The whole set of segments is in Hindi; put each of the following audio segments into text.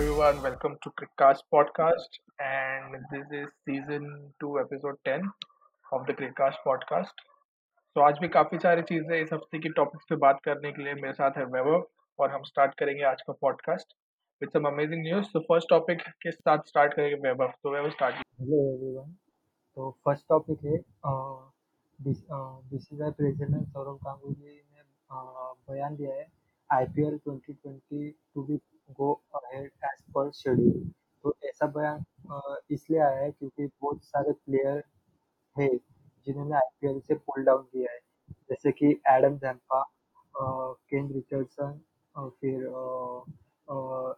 everyone. Welcome to Crickcast podcast, and this is season two, episode ten of the Crickcast podcast. तो आज भी काफ़ी सारी चीज़ें इस हफ़्ते की टॉपिक्स पे बात करने के लिए मेरे साथ है वैभव और हम स्टार्ट करेंगे आज का podcast with some amazing news तो फ़र्स्ट टॉपिक के साथ स्टार्ट करेंगे वैभव तो वैभव स्टार्ट हेलो एवरीवन तो फ़र्स्ट टॉपिक है बीसीसीआई प्रेसिडेंट सौरव गांगुली ने बयान दिया है IPL 2020 to be go ahead as per schedule तो ऐसा बयान इसलिए आया है क्योंकि बहुत सारे प्लेयर है जिन्होंने आईपीएल से पुल डाउन किया है। जैसे कि एडम जैम्पा केन रिचर्डसन फिर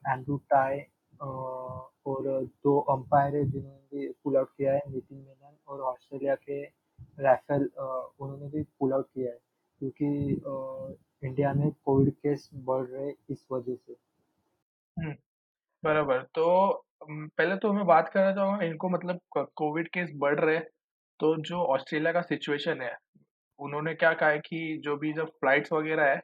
एंड्रू टाई और दो अंपायर है जिन्होंने भी पुल आउट किया है, नितिन मेनन और ऑस्ट्रेलिया के राफेल उन्होंने भी पुल आउट किया है। क्योंकि इंडिया में कोविड केस बढ़ रहे इस वजह से। बराबर तो पहले तो मैं बात करना चाहूँगा इनको मतलब कोविड केस बढ़ रहे तो जो ऑस्ट्रेलिया का सिचुएशन है, उन्होंने क्या कहा है कि जो भी जब फ्लाइट्स वगैरह है,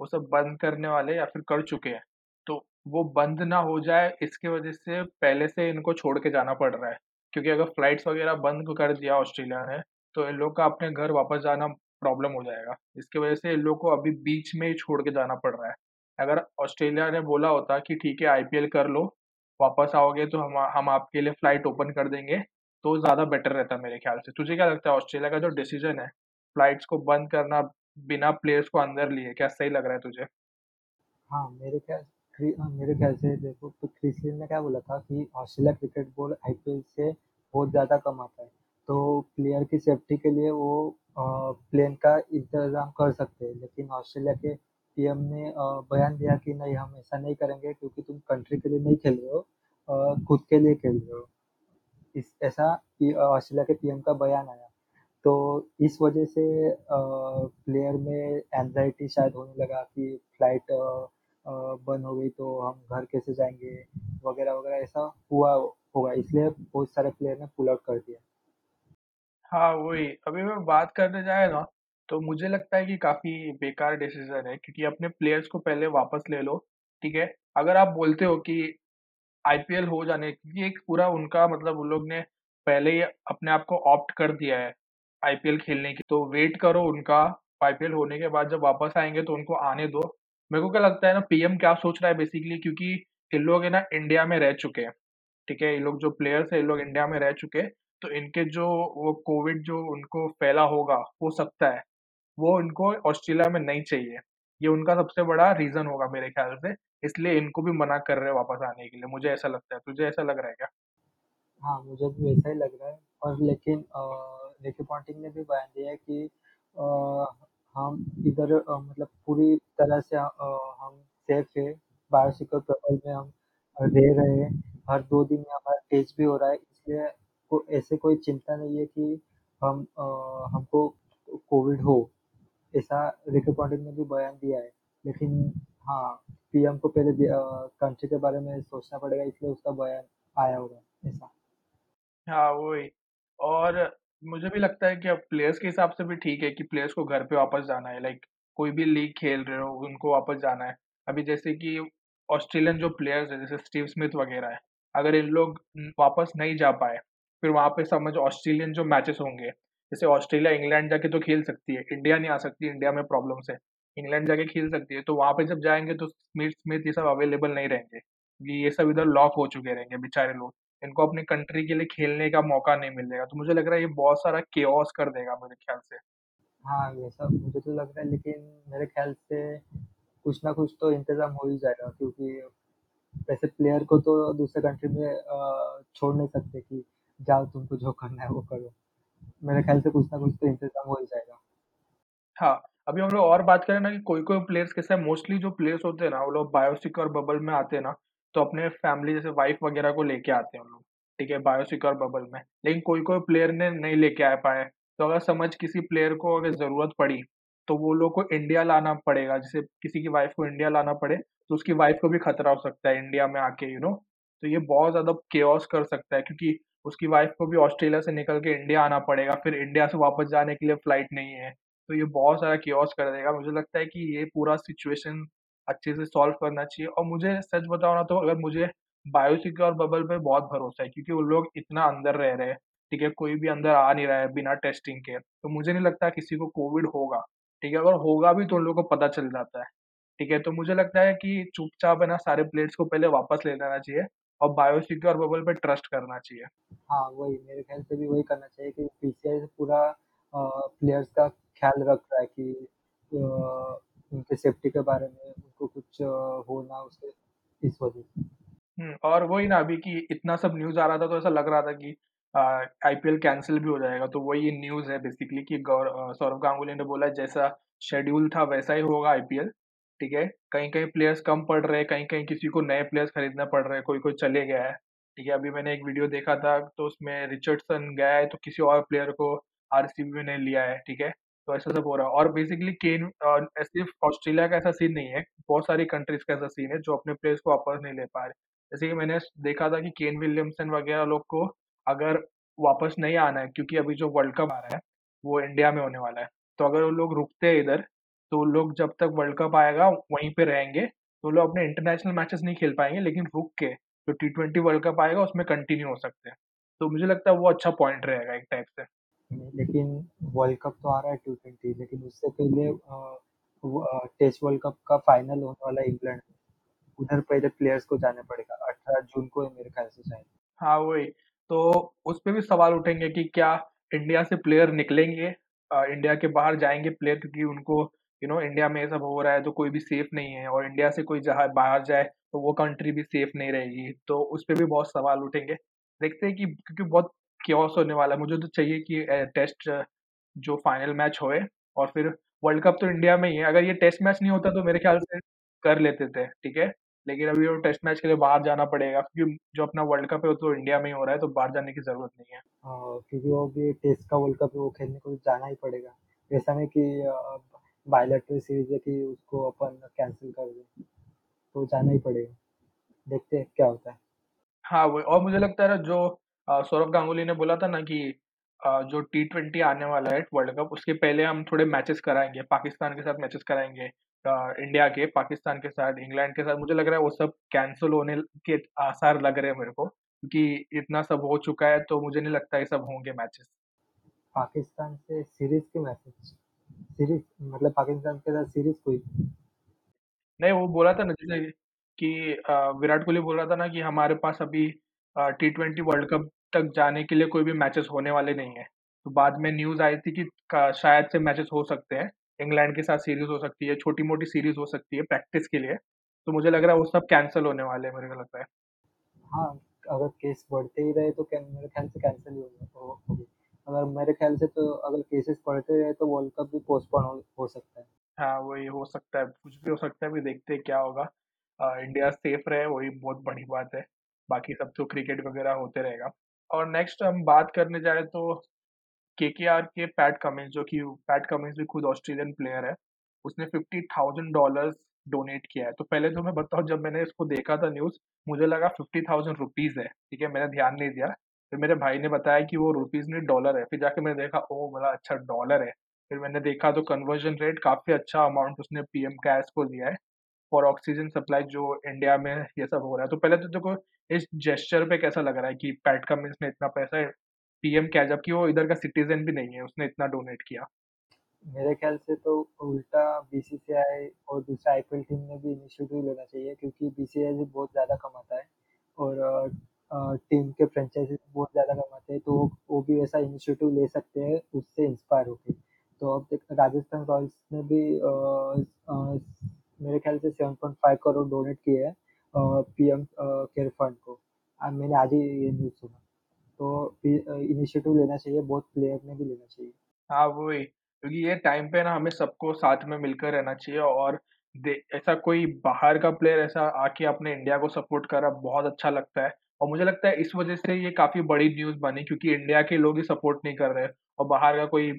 वो सब बंद करने वाले या फिर कर चुके हैं तो वो बंद ना हो जाए, इसके वजह से पहले से इनको छोड़ के जाना पड़ रहा है, क्योंकि अगर फ्लाइट्स वगैरह बंद कर दिया ऑस्ट्रेलिया ने तो इन लोग का अपने घर वापस जाना प्रॉब्लम हो जाएगा, इसकी वजह से इन लोग को अभी बीच में ही छोड़ के जाना पड़ रहा है। अगर ऑस्ट्रेलिया ने बोला होता कि ठीक है आईपीएल कर लो वापस आओगे तो हम हम आपके लिए फ़्लाइट ओपन कर देंगे तो ज़्यादा बेटर रहता मेरे ख्याल से। तुझे क्या लगता है ऑस्ट्रेलिया का जो डिसीज़न है फ्लाइट्स को बंद करना बिना प्लेयर्स को अंदर लिए क्या सही लग रहा है तुझे? हाँ मेरे ख्याल हाँ, मेरे ख्याल से देखो तो क्रिस गेल ने क्या बोला था कि ऑस्ट्रेलिया क्रिकेट बोर्ड आईपीएल से बहुत ज़्यादा कमाता है। तो प्लेयर की सेफ्टी के लिए वो प्लेन का इंतज़ाम कर सकते हैं लेकिन ऑस्ट्रेलिया के पीएम ने बयान दिया कि नहीं, हम ऐसा नहीं करेंगे क्योंकि तुम कंट्री के लिए नहीं खेल रहे हो खुद के लिए खेल रहे हो। इस, ऐसा ऑस्ट्रेलिया के पीएम का बयान आया। तो इस वजह से प्लेयर में एंजाइटी शायद होने लगा कि फ़्लाइट बंद हो गई तो हम घर कैसे जाएँगे, वगैरह वगैरह, ऐसा हुआ होगा। इसलिए बहुत सारे प्लेयर ने पुल आउट कर दिया। हाँ वही। अभी मैं बात करने जाए ना तो मुझे लगता है कि काफ़ी बेकार डिसीज़न है, क्योंकि अपने प्लेयर्स को पहले वापस ले लो, ठीक है? अगर आप बोलते हो कि आईपीएल हो जाने, क्योंकि एक पूरा उनका मतलब उन लोग ने पहले ही अपने आप को ऑप्ट कर दिया है आईपीएल खेलने की तो वेट करो उनका आईपीएल होने के बाद जब वापस आएँगे तो उनको आने दो। मेरे को क्या लगता है ना पीएम क्या सोच रहा है बेसिकली क्योंकि इन लोग है ना इंडिया में रह चुके हैं, ठीक है? ये लोग जो प्लेयर्स है, ये लोग इंडिया में रह चुके हैं तो इनके जो वो कोविड जो उनको फैला होगा, हो सकता है वो इनको ऑस्ट्रेलिया में नहीं चाहिए। ये उनका सबसे बड़ा रीजन होगा मेरे ख्याल से इसलिए इनको भी मना कर रहे हैं वापस आने के लिए। मुझे ऐसा लगता है। तुझे ऐसा लग रहा है क्या? हाँ मुझे भी वैसा ही लग रहा है। और लेकिन रिकी पॉन्टिंग ने भी बयान दिया कि अ, हम इधर मतलब पूरी तरह से अ, हम सेफ़ है। बायोसिक्योर बबल में हम रह रहे हैं। हर दो दिन में हमारा टेस्ट भी हो रहा है। इसलिए को ऐसे कोई चिंता नहीं है कि हम अ, हमको कोविड हो। ऐसा रिकी पॉन्टिंग ने भी बयान दिया है। लेकिन हाँ पीएम को पहले कंट्री के बारे में सोचना पड़ेगा, इसलिए उसका बयान आया होगा, ऐसा। हाँ वही। और मुझे भी लगता है कि अब प्लेयर्स के हिसाब से भी ठीक है कि प्लेयर्स को घर पे वापस जाना है। लाइक कोई भी लीग खेल रहे हो, उनको वापस जाना है। अभी जैसे कि ऑस्ट्रेलियन जो प्लेयर्स है, जैसे स्टीव स्मिथ वगैरह है, अगर इन लोग वापस नहीं जा पाए, फिर वहाँ पे समझ ऑस्ट्रेलियन जो मैचेस होंगे जैसे ऑस्ट्रेलिया इंग्लैंड जाके तो खेल सकती है इंडिया नहीं आ सकती इंडिया में प्रॉब्लम्स है इंग्लैंड जाके खेल सकती है तो वहाँ पे जब जाएँगे तो स्मिथ स्मिथ ये सब अवेलेबल नहीं रहेंगे ये ये सब इधर लॉक हो चुके रहेंगे बेचारे लोग। इनको अपनी कंट्री के लिए खेलने का मौका नहीं मिलेगा तो मुझे लग रहा है ये बहुत सारा केओस कर देगा मेरे ख्याल से। हाँ, ये सब मुझे तो लग रहा है लेकिन मेरे ख्याल से कुछ ना कुछ तो इंतज़ाम हो ही जाएगा क्योंकि वैसे प्लेयर को तो दूसरे कंट्री में छोड़ नहीं सकते कि जाओ तुमको जो करना है वो करो। मेरे ख्याल से कुछ ना कुछ तो इंतज़ाम हो ही जाएगा। हाँ अभी हम लोग और बात करें ना कि कोई कोई प्लेयर्स कैसे मोस्टली जो प्लेयर्स होते हैं ना वो लोग बायोसिक्योर बबल में आते हैं ना तो अपने फैमिली जैसे वाइफ वगैरह को लेके आते हैं हम लोग। ठीक है बायोसिक्योर बबल में। लेकिन कोई कोई प्लेयर ने नहीं लेके आ पाए तो अगर समझ किसी प्लेयर को अगर ज़रूरत पड़ी तो वो लोग को इंडिया लाना पड़ेगा। जैसे किसी की वाइफ को इंडिया लाना पड़े तो उसकी वाइफ को भी खतरा हो सकता है इंडिया में आके यू नो तो ये बहुत ज़्यादा केओस कर सकता है क्योंकि उसकी वाइफ को भी ऑस्ट्रेलिया से निकल के इंडिया आना पड़ेगा, फिर इंडिया से वापस जाने के लिए फ़्लाइट नहीं है। तो ये बहुत सारा केओस कर देगा। मुझे लगता है कि ये पूरा सिचुएशन अच्छे से सॉल्व करना चाहिए। और मुझे सच बताओ ना तो अगर मुझे बायोसिक्योर बबल पे बहुत भरोसा है, क्योंकि वो लोग इतना अंदर रह रहे हैं, ठीक है? कोई भी अंदर आ नहीं रहा है बिना टेस्टिंग के। तो मुझे नहीं लगता किसी को कोविड होगा, ठीक है? अगर होगा भी तो उन लोगों को पता चल जाता है, ठीक है? तो मुझे लगता है कि चुपचाप है ना, सारे प्लेट्स को पहले वापस ले लेना चाहिए। और बायोसिक्योर बबल पे ट्रस्ट करना चाहिए। हाँ वही मेरे ख्याल से भी वही करना चाहिए कि पीसीआई से पूरा प्लेयर्स का ख्याल रख रहा है कि उनके सेफ्टी के बारे में उनको कुछ हो ना उसे इस वजह से। और वही ना अभी कि इतना सब न्यूज़ आ रहा था तो ऐसा लग रहा था कि आईपीएल कैंसिल भी हो जाएगा, तो वही न्यूज़ है बेसिकली कि सौरव गांगुली ने बोला जैसा शेड्यूल था वैसा ही होगा आईपीएल, ठीक है? कहीं-कहीं प्लेयर्स कम पड़ रहे हैं, कहीं-कहीं किसी को नए प्लेयर्स खरीदना पड़ रहे हैं, कोई-कोई चले गया है, ठीक है? अभी मैंने एक वीडियो देखा था तो उसमें रिचर्डसन गया है तो किसी और प्लेयर को आरसीबी ने लिया है, ठीक है? तो ऐसा सब हो रहा है और बेसिकली केन सिर्फ़ ऑस्ट्रेलिया का ऐसा सीन नहीं है, बहुत सारी कंट्रीज़ का ऐसा सीन है जो अपने प्लेयर्स को वापस नहीं ले पा रहे। जैसे कि मैंने देखा था कि केन विलियमसन वगैरह लोग को अगर वापस नहीं आना है क्योंकि अभी जो वर्ल्ड कप आ रहा है वो इंडिया में होने वाला है तो अगर वो लोग रुकते हैं इधर तो लोग जब तक वर्ल्ड कप आएगा वहीं पे रहेंगे। तो लोग अपने इंटरनेशनल मैचेस नहीं खेल पाएँगे लेकिन रुक के जो टी ट्वेंटी वर्ल्ड कप आएगा उसमें कंटिन्यू हो सकते हैं। तो मुझे लगता है वो अच्छा पॉइंट रहेगा एक टाइप से। लेकिन वर्ल्ड कप तो आ रहा है टी ट्वेंटी लेकिन उससे पहले टेस्ट वर्ल्ड कप का फाइनल होने वाला इंग्लैंड उधर पहले प्लेयर्स को जाना पड़ेगा। अठारह जून को मेरे ख्याल से शायद। हाँ वही। तो उस पर भी सवाल उठेंगे कि क्या इंडिया से प्लेयर निकलेंगे? इंडिया के बाहर जाएँगे प्लेयर क्योंकि उनको यू नो इंडिया में सब हो रहा है तो कोई भी सेफ़ नहीं है और इंडिया से कोई जहाँ बाहर जाए तो वो कंट्री भी सेफ़ नहीं रहेगी। तो उस पर भी बहुत सवाल उठेंगे। देखते हैं कि क्योंकि बहुत क्योस होने वाला है। मुझे तो चाहिए कि टेस्ट जो फाइनल मैच होए और फिर वर्ल्ड कप तो इंडिया में ही है। अगर ये टेस्ट मैच नहीं होता तो मेरे ख्याल से कर लेते थे ठीक है? लेकिन अभी वो टेस्ट मैच के लिए बाहर जाना पड़ेगा क्योंकि जो अपना वर्ल्ड कप है वो तो इंडिया में ही हो रहा है तो बाहर जाने की ज़रूरत नहीं है। अ, क्योंकि वो भी टेस्ट का वर्ल्ड कप वो खेलने को जाना ही पड़ेगा। ऐसा नहीं कि बायलैटरल सीरीज़ है कि उसको अपन कैंसिल कर दें। तो जाना ही पड़ेगा। देखते हैं क्या होता है। हाँ वो और मुझे लगता है जो सौरव गांगुली ने बोला था ना कि जो टी ट्वेंटी आने वाला है वर्ल्ड कप उसके पहले हम थोड़े मैचेस कराएँगे। पाकिस्तान के साथ मैचेस कराएँगे। इंडिया के पाकिस्तान के साथ इंग्लैंड के साथ। मुझे लग रहा है वो सब कैंसिल होने के आसार लग रहे हैं मेरे को क्योंकि इतना सब हो चुका है तो मुझे नहीं लगता ये सब होंगे मैचेस पाकिस्तान से सीरीज़ के मैसेज सीरीज़ मतलब पाकिस्तान के साथ सीरीज़ कोई? नहीं वो बोला था ना जैसे कि विराट कोहली बोल रहा था ना कि हमारे पास अभी टी ट्वेंटी वर्ल्ड कप तक जाने के लिए कोई भी मैचेस होने वाले नहीं है। तो बाद में न्यूज़ आई थी कि का- शायद से मैचेस हो सकते हैं। इंग्लैंड के साथ सीरीज़ हो सकती है छोटी मोटी सीरीज़ हो सकती है प्रैक्टिस के लिए। तो मुझे लग रहा है वो सब कैंसिल होने वाले हैं मेरे को लगता है। हाँ अगर केस बढ़ते ही रहे तो मेरे ख्याल से कैंसिल होगा हो, होगी। अगर मेरे ख्याल से तो अगर केसेस बढ़ते रहे तो वर्ल्ड कप भी पोस्टपोन हो, हो सकता है। हाँ वही हो सकता है। कुछ भी हो सकता है अभी देखते हैं क्या होगा। अ, इंडिया सेफ़ रहे वही बहुत बड़ी बात है। बाकी सब तो क्रिकेट वगैरह होते रहेगा। और नेक्स्ट हम बात करने जाए तो केकेआर के आर के पैट कमिंस जो कि पैट कमिंस भी खुद ऑस्ट्रेलियन प्लेयर है उसने फिफ्टी थाउज़ेंड डॉलर डोनेट किया है। तो पहले तो मैं बताऊँ जब मैंने इसको देखा था न्यूज़ मुझे लगा फिफ्टी थाउज़ेंड रुपीज़ है। ठीक है मैंने ध्यान नहीं दिया। फिर मेरे भाई ने बताया कि वो रुपीज़ नहीं डॉलर है। फिर जाके मैंने देखा, ओ बोला अच्छा डॉलर है। फिर मैंने देखा तो कन्वर्जन रेट काफ़ी अच्छा अमाउंट उसने पीएम कैश को दिया है फॉर ऑक्सीजन सप्लाई जो इंडिया में ये सब हो रहा है। तो पहले तो देखो, इस जेस्चर पे कैसा लग रहा है कि पैट कमिंस ने इतना पैसा पीएम क्या, जबकि वो इधर का सिटीजन भी नहीं है, उसने इतना डोनेट किया। मेरे ख्याल से तो उल्टा बीसीसीआई और दूसरा आईपीएल टीम ने भी इनिशिएटिव लेना चाहिए, क्योंकि बीसीसीआई से बहुत ज़्यादा कमाता है। और टीम के फ्रेंचाइजी बहुत ज़्यादा कमाते हैं तो वो भी ऐसा इनिशिएटिव ले सकते हैं उससे इंस्पायर होके। तो अब देख राजस्थान रॉयल्स ने भी अ, अ, मेरे ख्याल से 7.5 करोड़ डोनेट किए हैं पी एम केयर फंड को। आ, मैंने आज ही ये न्यूज़ सुना। तो इनिशिएटिव लेना चाहिए बहुत प्लेयर ने भी लेना चाहिए। हाँ वही। क्योंकि ये टाइम पे ना हमें सबको साथ में मिलकर रहना चाहिए और ऐसा कोई बाहर का प्लेयर ऐसा आके अपने इंडिया को सपोर्ट कर रहा बहुत अच्छा लगता है। और मुझे लगता है इस वजह से ये काफ़ी बड़ी न्यूज़ बनी, क्योंकि इंडिया के लोग ही सपोर्ट नहीं कर रहे और बाहर का कोई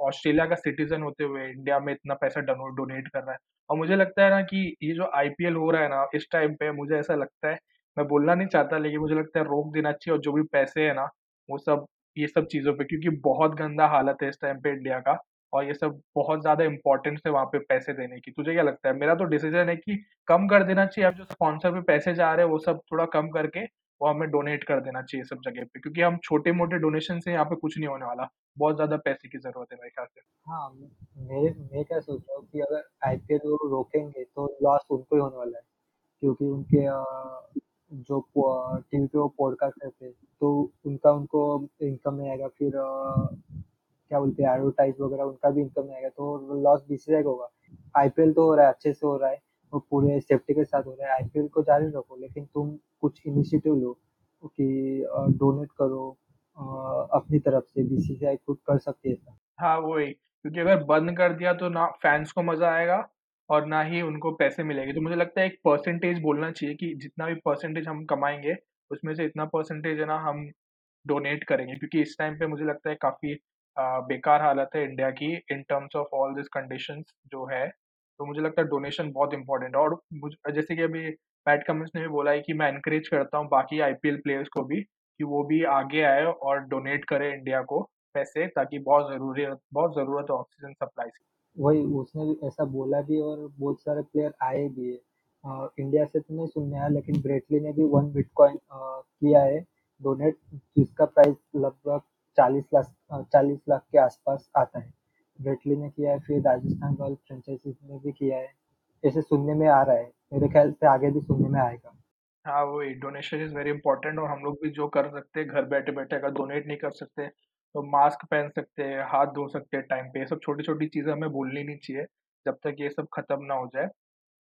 ऑस्ट्रेलिया का सिटीजन होते हुए इंडिया में इतना पैसा डोनेट कर रहा है। और मुझे लगता है ना कि ये जो आईपीएल हो रहा है ना, इस टाइम पे मुझे ऐसा लगता है, मैं बोलना नहीं चाहता, लेकिन मुझे लगता है रोक देना चाहिए और जो भी पैसे है ना, वो सब, ये सब चीज़ों पे, क्योंकि बहुत गंदा हालत है इस टाइम पे इंडिया का। और ये सब बहुत ज़्यादा इम्पोर्टेंस है वहाँ पे पैसे देने की। तुझे क्या लगता है? मेरा तो डिसीज़न है कि कम कर देना चाहिए, अब जो स्पॉन्सर पे पैसे जा रहे हैं वो सब थोड़ा कम करके वो हमें डोनेट कर देना चाहिए सब जगह पे क्योंकि हम छोटे-मोटे डोनेशन से यहाँ पे कुछ नहीं होने वाला। बहुत ज़्यादा पैसे की ज़रूरत है मेरे ख्याल से। हाँ, मेरे मैं क्या सोच रहा हूँ कि अगर आईपीएल वो रोकेंगे तो लॉस उनको ही होने वाला है क्योंकि उनके जो प टीवी पे वो पॉडकास्ट करते हैं, तो उनका उनको इनकम नहीं आएगा फिर क्या बोलते हैं एडवर्टाइज़ वगैरह उनका भी इनकम आएगा तो लॉस बीसीसीआई को होगा। आईपीएल तो हो रहा है, अच्छे से हो रहा है और पूरे सेफ्टी के साथ हो रहा है। आईपीएल को जारी रखो लेकिन तुम कुछ इनिशिएटिव लो कि डोनेट करो अपनी तरफ़ से बीसीसीआई खुद कर सकती है। हाँ, वही क्योंकि अगर बंद कर दिया तो ना फैंस को मज़ा आएगा और ना ही उनको पैसे मिलेंगे। तो मुझे लगता है एक परसेंटेज बोलना चाहिए कि जितना भी परसेंटेज हम कमाएँगे उसमें से इतना परसेंटेज है ना हम डोनेट करेंगे क्योंकि इस टाइम पे मुझे लगता है काफ़ी बेकार हालत है इंडिया की in terms of all this condition जो है। तो मुझे लगता है डोनेशन बहुत इम्पोर्टेंट है और जैसे कि अभी पैट कमिंस ने भी बोला है कि मैं इनक्रेज करता हूँ बाकी आईपीएल प्लेयर्स को भी कि वो भी आगे आए और डोनेट करें इंडिया को पैसे ताकि बहुत ज़रूरी बहुत ज़रूरत है ऑक्सीजन सप्लाई की। वही उसने भी ऐसा बोला भी और बहुत सारे प्लेयर आए भी है अ, इंडिया से तो नहीं सुनने आया लेकिन ब्रेटली ने भी वन बिटकॉइन किया है डोनेट जिसका प्राइस लगभग 40 लाख चालीस लाख के आसपास आता है। ब्रेटली ने किया है फिर राजस्थान रॉयल फ्रेंचाइजीज ने भी किया है। ऐसे सुनने में आ रहा है। मेरे ख्याल से आगे भी सुनने में आएगा। हाँ, वही डोनेशन इज़ वेरी इंपॉर्टेंट और हम लोग भी जो कर सकते हैं घर बैठे-बैठे अगर डोनेट नहीं कर सकते, तो मास्क पहन सकते हैं, हाथ धो सकते हैं टाइम पे, ये सब छोटी-छोटी चीज़ें हमें भूलनी नहीं चाहिए, जब तक ये सब खत्म ना हो जाए।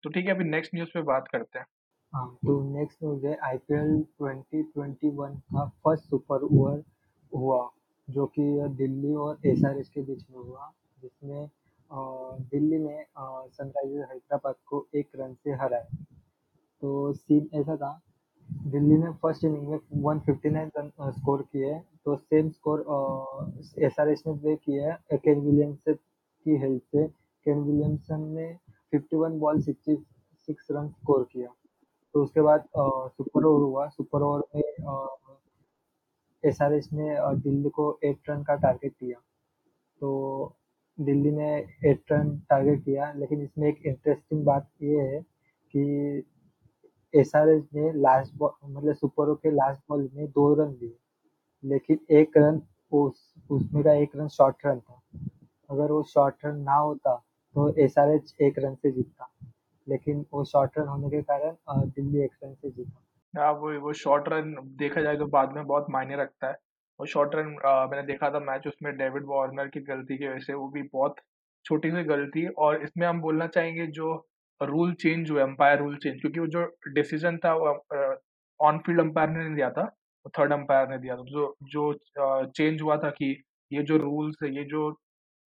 तो ठीक है, अभी नेक्स्ट न्यूज़ पे बात करते हैं। हाँ, तो नेक्स्ट न्यूज़ है आईपीएल 2021 का फ़र्स्ट सुपर ओवर हुआ। जो कि दिल्ली और एसआरएच के बीच में हुआ, जिसमें दिल्ली ने सनराइजर्स हैदराबाद को एक रन से हराया। तो सीन ऐसा था, दिल्ली ने फ़र्स्ट इनिंग में 159 रन स्कोर किए तो सेम स्कोर एसआरएच ने भी किया है केन विलियमसन की हेल्प से। केन विलियमसन ने 51 बॉल 66 रन स्कोर किया। तो उसके बाद सुपर ओवर हुआ। सुपर ओवर में एसआरएच ने अ, दिल्ली को एट रन का टारगेट दिया। तो दिल्ली ने एट रन टारगेट किया लेकिन इसमें एक इंटरेस्टिंग बात ये है कि एसआरएच ने लास्ट बॉल मतलब सुपर ओवर के लास्ट बॉल में दो रन दिए लेकिन एक रन उस उसमें का एक रन शॉर्ट रन था। अगर वो शॉर्ट रन ना होता तो एसआरएच एक रन से जीतता लेकिन वो शॉर्ट रन होने के कारण दिल्ली एक रन से जीता। हाँ, वो वो शॉर्ट रन देखा जाए तो बाद में बहुत मायने रखता है। और शॉर्ट रन मैंने देखा था मैच उसमें डेविड वार्नर की गलती की वजह से वो भी बहुत छोटी सी गलती और इसमें हम बोलना चाहेंगे जो रूल चेंज हुए अंपायर रूल चेंज क्योंकि वो जो डिसीज़न था वो ऑन फ़ील्ड अंपायर ने नहीं दिया था वो थर्ड अंपायर ने दिया था। जो जो चेंज हुआ था कि ये जो रूल्स है ये जो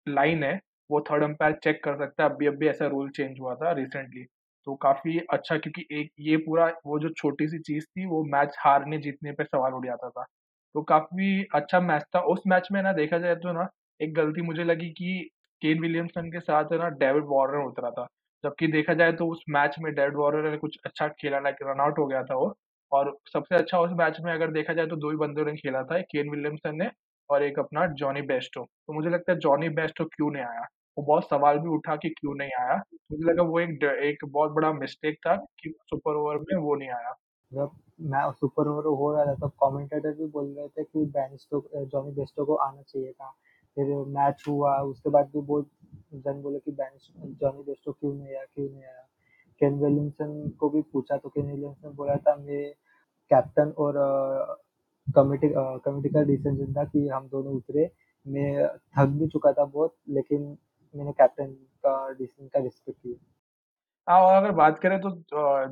लाइन है, वो थर्ड अंपायर चेक कर सकता है, अभी-अभी ऐसा रूल चेंज हुआ था रिसेंटली। तो काफ़ी अच्छा क्योंकि एक ये पूरा वो जो छोटी-सी चीज़ थी, वो मैच हारने-जीतने पे सवाल उठ जाता था। तो काफ़ी अच्छा मैच था। उस मैच में ना देखा जाए तो ना, एक गलती मुझे लगी कि केन विलियमसन के साथ है ना डेविड वार्नर उतरा था। जबकि देखा जाए तो उस मैच में डेविड वॉर्नर ने कुछ अच्छा खेला लाइक रन आउट हो गया था वो और सबसे अच्छा उस मैच में अगर देखा जाए तो दो ही बंदों ने खेला था, केन विलियमसन ने और एक अपना जॉनी बेस्टो। तो मुझे लगता है जॉनी बेस्टो क्यों नहीं आया? वो बहुत सवाल भी उठा कि क्यों नहीं आया? मुझे लगा वो एक एक बहुत बड़ा मिस्टेक था कि सुपर ओवर में वो नहीं आया। जब मैं सुपर ओवर हो रहा था, तब कमेंटेटर भी बोल रहे थे कि बेन स्टोक जॉनी बेस्टो को आना चाहिए था फिर मैच हुआ, उसके बाद भी बहुत जन बोले कि जॉनी बेस्टो क्यों नहीं आया, क्यों नहीं आया केन विलियमसन को भी पूछा तो केन विलियमसन बोला था, मैं कैप्टन और कमिटी कमिटी का डिसीज़न था कि हम दोनों उतरे मैं थक भी चुका था बहुत, लेकिन मैंने कैप्टन का डिसीज़न का रिस्पेक्ट किया हाँ, और अगर बात करें तो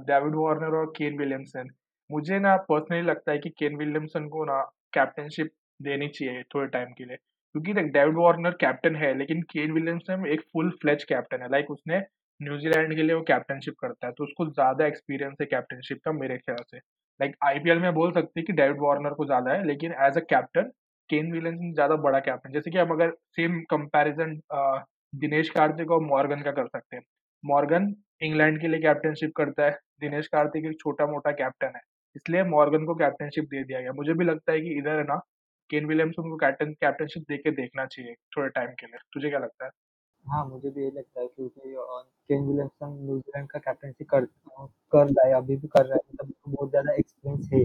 डेविड वार्नर और केन विलियमसन, मुझे ना पर्सनली लगता है कि केन विलियमसन को ना कैप्टनशिप देनी चाहिए थोड़े टाइम के लिए। क्योंकि देख डेविड वार्नर कैप्टन है, लेकिन केन विलियमसन एक फुल फ्लेज कैप्टन है। लाइक उसने न्यूज़ीलैंड के लिए वो कैप्टनशिप करता है, तो उसको ज़्यादा एक्सपीरियंस है कैप्टनशिप का मेरे ख्याल से। लाइक आईपीएल में बोल सकते हैं कि डेविड वार्नर को ज़्यादा है, लेकिन as a captain Ken Williamson ज़्यादा बड़ा कैप्टन जैसे कि हम अगर सेम कंपैरिज़न दिनेश कार्तिक और मॉर्गन का कर सकते हैं। मॉर्गन इंग्लैंड के लिए कैप्टनशिप करता है, दिनेश कार्तिक एक छोटा-मोटा कैप्टन है, इसलिए मॉर्गन को कैप्टनशिप दे दिया गया। मुझे भी लगता है कि इधर है ना केन विलियमसन को कैप्टन कैप्टनशिप देके देखना चाहिए थोड़े टाइम के लिए तुझे क्या लगता है हाँ, मुझे भी यही लगता है क्योंकि केन विलियमसन न्यूजीलैंड का कैप्टनसी कर कर रहा है, अभी भी कर रहा है, मतलब उसको बहुत ज़्यादा एक्सपीरियंस है।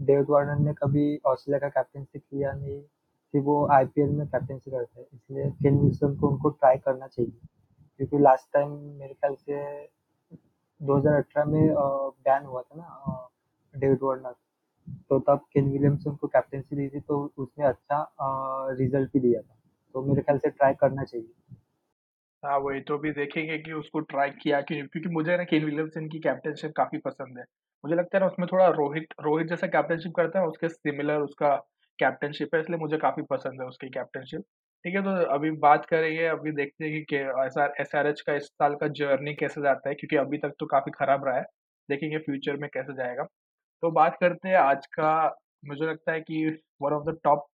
डेविड वार्नर ने कभी ऑस्ट्रेलिया का कैप्टनशिप किया नहीं, कि वो आईपीएल में कैप्टनसी करते हैं, इसलिए केन विलियमसन को उनको ट्राई करना चाहिए। क्योंकि लास्ट टाइम मेरे ख्याल से 2018 में बैन हुआ था ना डेविड वार्नर, तो तब केन विलियमसन को कैप्टनसी दी थी, तो उसने अच्छा रिज़ल्ट भी दिया था। तो मेरे ख्याल से ट्राई करना चाहिए। हाँ, वही तो अभी देखेंगे कि उसको ट्राई किया कि क्योंकि मुझे ना केन विलियमसन की कैप्टनशिप काफ़ी पसंद है। मुझे लगता है ना उसमें थोड़ा रोहित रोहित जैसा कैप्टनशिप करता है उसके सिमिलर उसका कैप्टनशिप है इसलिए मुझे काफ़ी पसंद है उसकी कैप्टनशिप। ठीक है, तो अभी बात करेंगे अभी देखते हैं कि के एसआर एसआरएच का इस साल का जर्नी कैसे जाता है क्योंकि अभी तक तो काफ़ी खराब रहा है। देखेंगे फ्यूचर में कैसे जाएगा। तो बात करते हैं आज का मुझे लगता है कि one of the top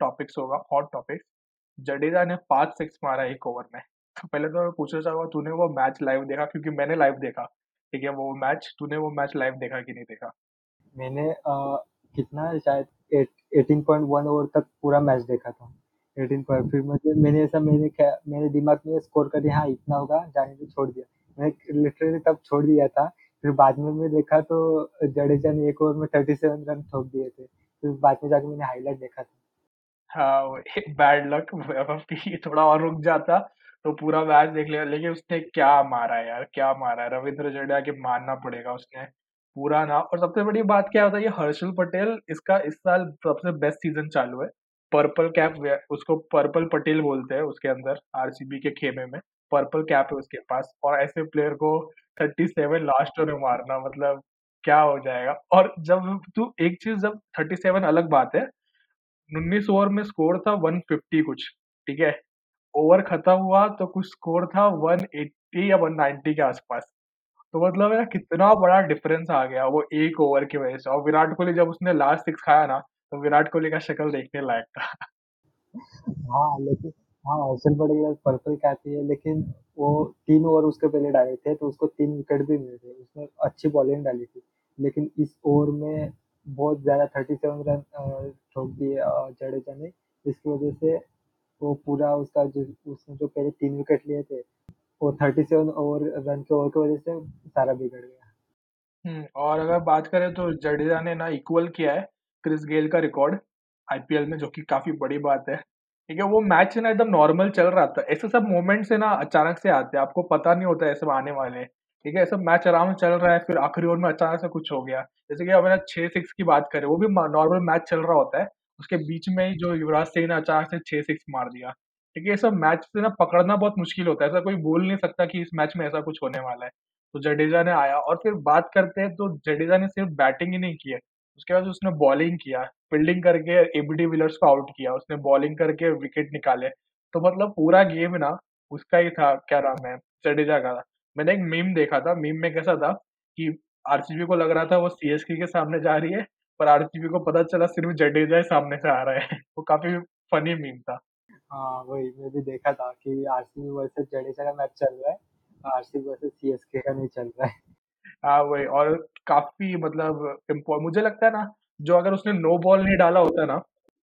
topics होगा, हॉट टॉपिक्स। जडेजा ने 5 सिक्स मारा एक ओवर में। तो पहले तो मैं पूछना चाहूँगा तूने वो मैच लाइव देखा? क्योंकि मैंने लाइव देखा, ठीक है? वो मैच तूने वो मैच लाइव देखा कि नहीं देखा? मैंने अ, कितना शायद एट 18.1 ओवर तक पूरा मैच देखा था। 18 पर फिर मुझे मैंने ऐसा मैंने मेरे दिमाग में स्कोर कर दिया हाँ, इतना होगा जाने दो छोड़ दिया। मैं लिटरली तब छोड़ दिया था, फिर बाद में मैं देखा तो जडेजा ने 1 ओवर में 37 रन ठोक दिए थे। फिर बाद में जाके मैंने हाइलाइट देखा था। हाँ, बैड लक थोड़ा और रुक जाता तो पूरा मैच देख लिया लेकिन उसने क्या मारा यार, क्या मारा रविंद्र जडेजा के मानना पड़ेगा उसने पूरा ना और सबसे बड़ी बात क्या होता है ये हर्षल पटेल इसका इस साल सबसे बेस्ट सीज़न चालू है। पर्पल कैप उसको पर्पल पटेल बोलते हैं उसके अंदर आरसीबी के खेमे में। पर्पल कैप है उसके पास और ऐसे प्लेयर को 37 लास्ट ओवर में मारना मतलब क्या हो जाएगा और जब तू एक चीज़ जब 37 अलग बात है 19 ओवर में स्कोर था 150 कुछ, ठीक है? ओवर खत्म हुआ तो कुछ स्कोर था 180 या 190 के आसपास। तो मतलब है ना कितना बड़ा डिफरेंस आ गया वो एक ओवर की वजह से और विराट कोहली जब उसने लास्ट सिक्स खाया ना, तो विराट कोहली का शक्ल देखने लायक था। हाँ, लेकिन हाँ, हर्षल पटेल पर्पल कैप ही लेकिन वो 3 ओवर उसके पहले डाले थे तो उसको 3 विकेट भी मिले थे। उसने अच्छी बॉलिंग डाली थी। लेकिन इस ओवर में बहुत ज़्यादा 37 रन अ, ठोक दिए जडेजा ने। इसकी वजह से वो पूरा उसका जो उसने जो पहले तीन विकेट लिए थे, वो 37 ओवर रन के ओवर की वजह से सारा बिगड़ गया। और अगर बात करें तो जडेजा ने ना इक्वल किया है क्रिस गेल का रिकॉर्ड आईपीएल में जो कि काफ़ी बड़ी बात है। ठीक है, वो मैच ना एकदम नॉर्मल चल रहा था। ऐसे सब मोमेंट्स है ना अचानक से आते हैं, आपको पता नहीं होता है सब आने वाले ठीक है, सब मैच आराम से चल रहा है फिर आखिरी ओवर में अचानक से कुछ हो गया। जैसे कि अब ना 6-6 की बात करें, वो भी नॉर्मल मैच चल रहा होता है। उसके बीच में ही जो युवराज सिंह ने अचानक से 6-6 मार दिया। है, ये सब मैच से ना पकड़ना बहुत मुश्किल होता है। ऐसा कोई बोल नहीं सकता कि इस मैच में ऐसा कुछ होने वाला है। तो जडेजा ने आया और फिर बात करते हैं तो जडेजा ने सिर्फ़ बैटिंग ही नहीं की है, उसके बाद उसने बॉलिंग किया, फील्डिंग करके एबीडी विलर्स को आउट किया, उसने बॉलिंग करके विकेट निकाले। तो मतलब पूरा गेम ना उसका ही था, क्या नाम है, जडेजा का। था मैंने एक मीम देखा था, मीम में कैसा था कि आरसीबी को लग रहा था वो सीएसके के सामने जा रही है, पर आरसीबी को पता चला सिर्फ़ जडेजा ही सामने से आ रहा है। वो काफ़ी फनी मीम था। हाँ, वही मैं भी देखा था कि आरसीबी वर्सेस जडेजा का मैच चल रहा है, आरसीबी वर्सेस सीएसके का नहीं चल रहा है। हाँ, वही और काफ़ी मतलब मुझे लगता है ना, जो अगर उसने नो बॉल नहीं डाला होता ना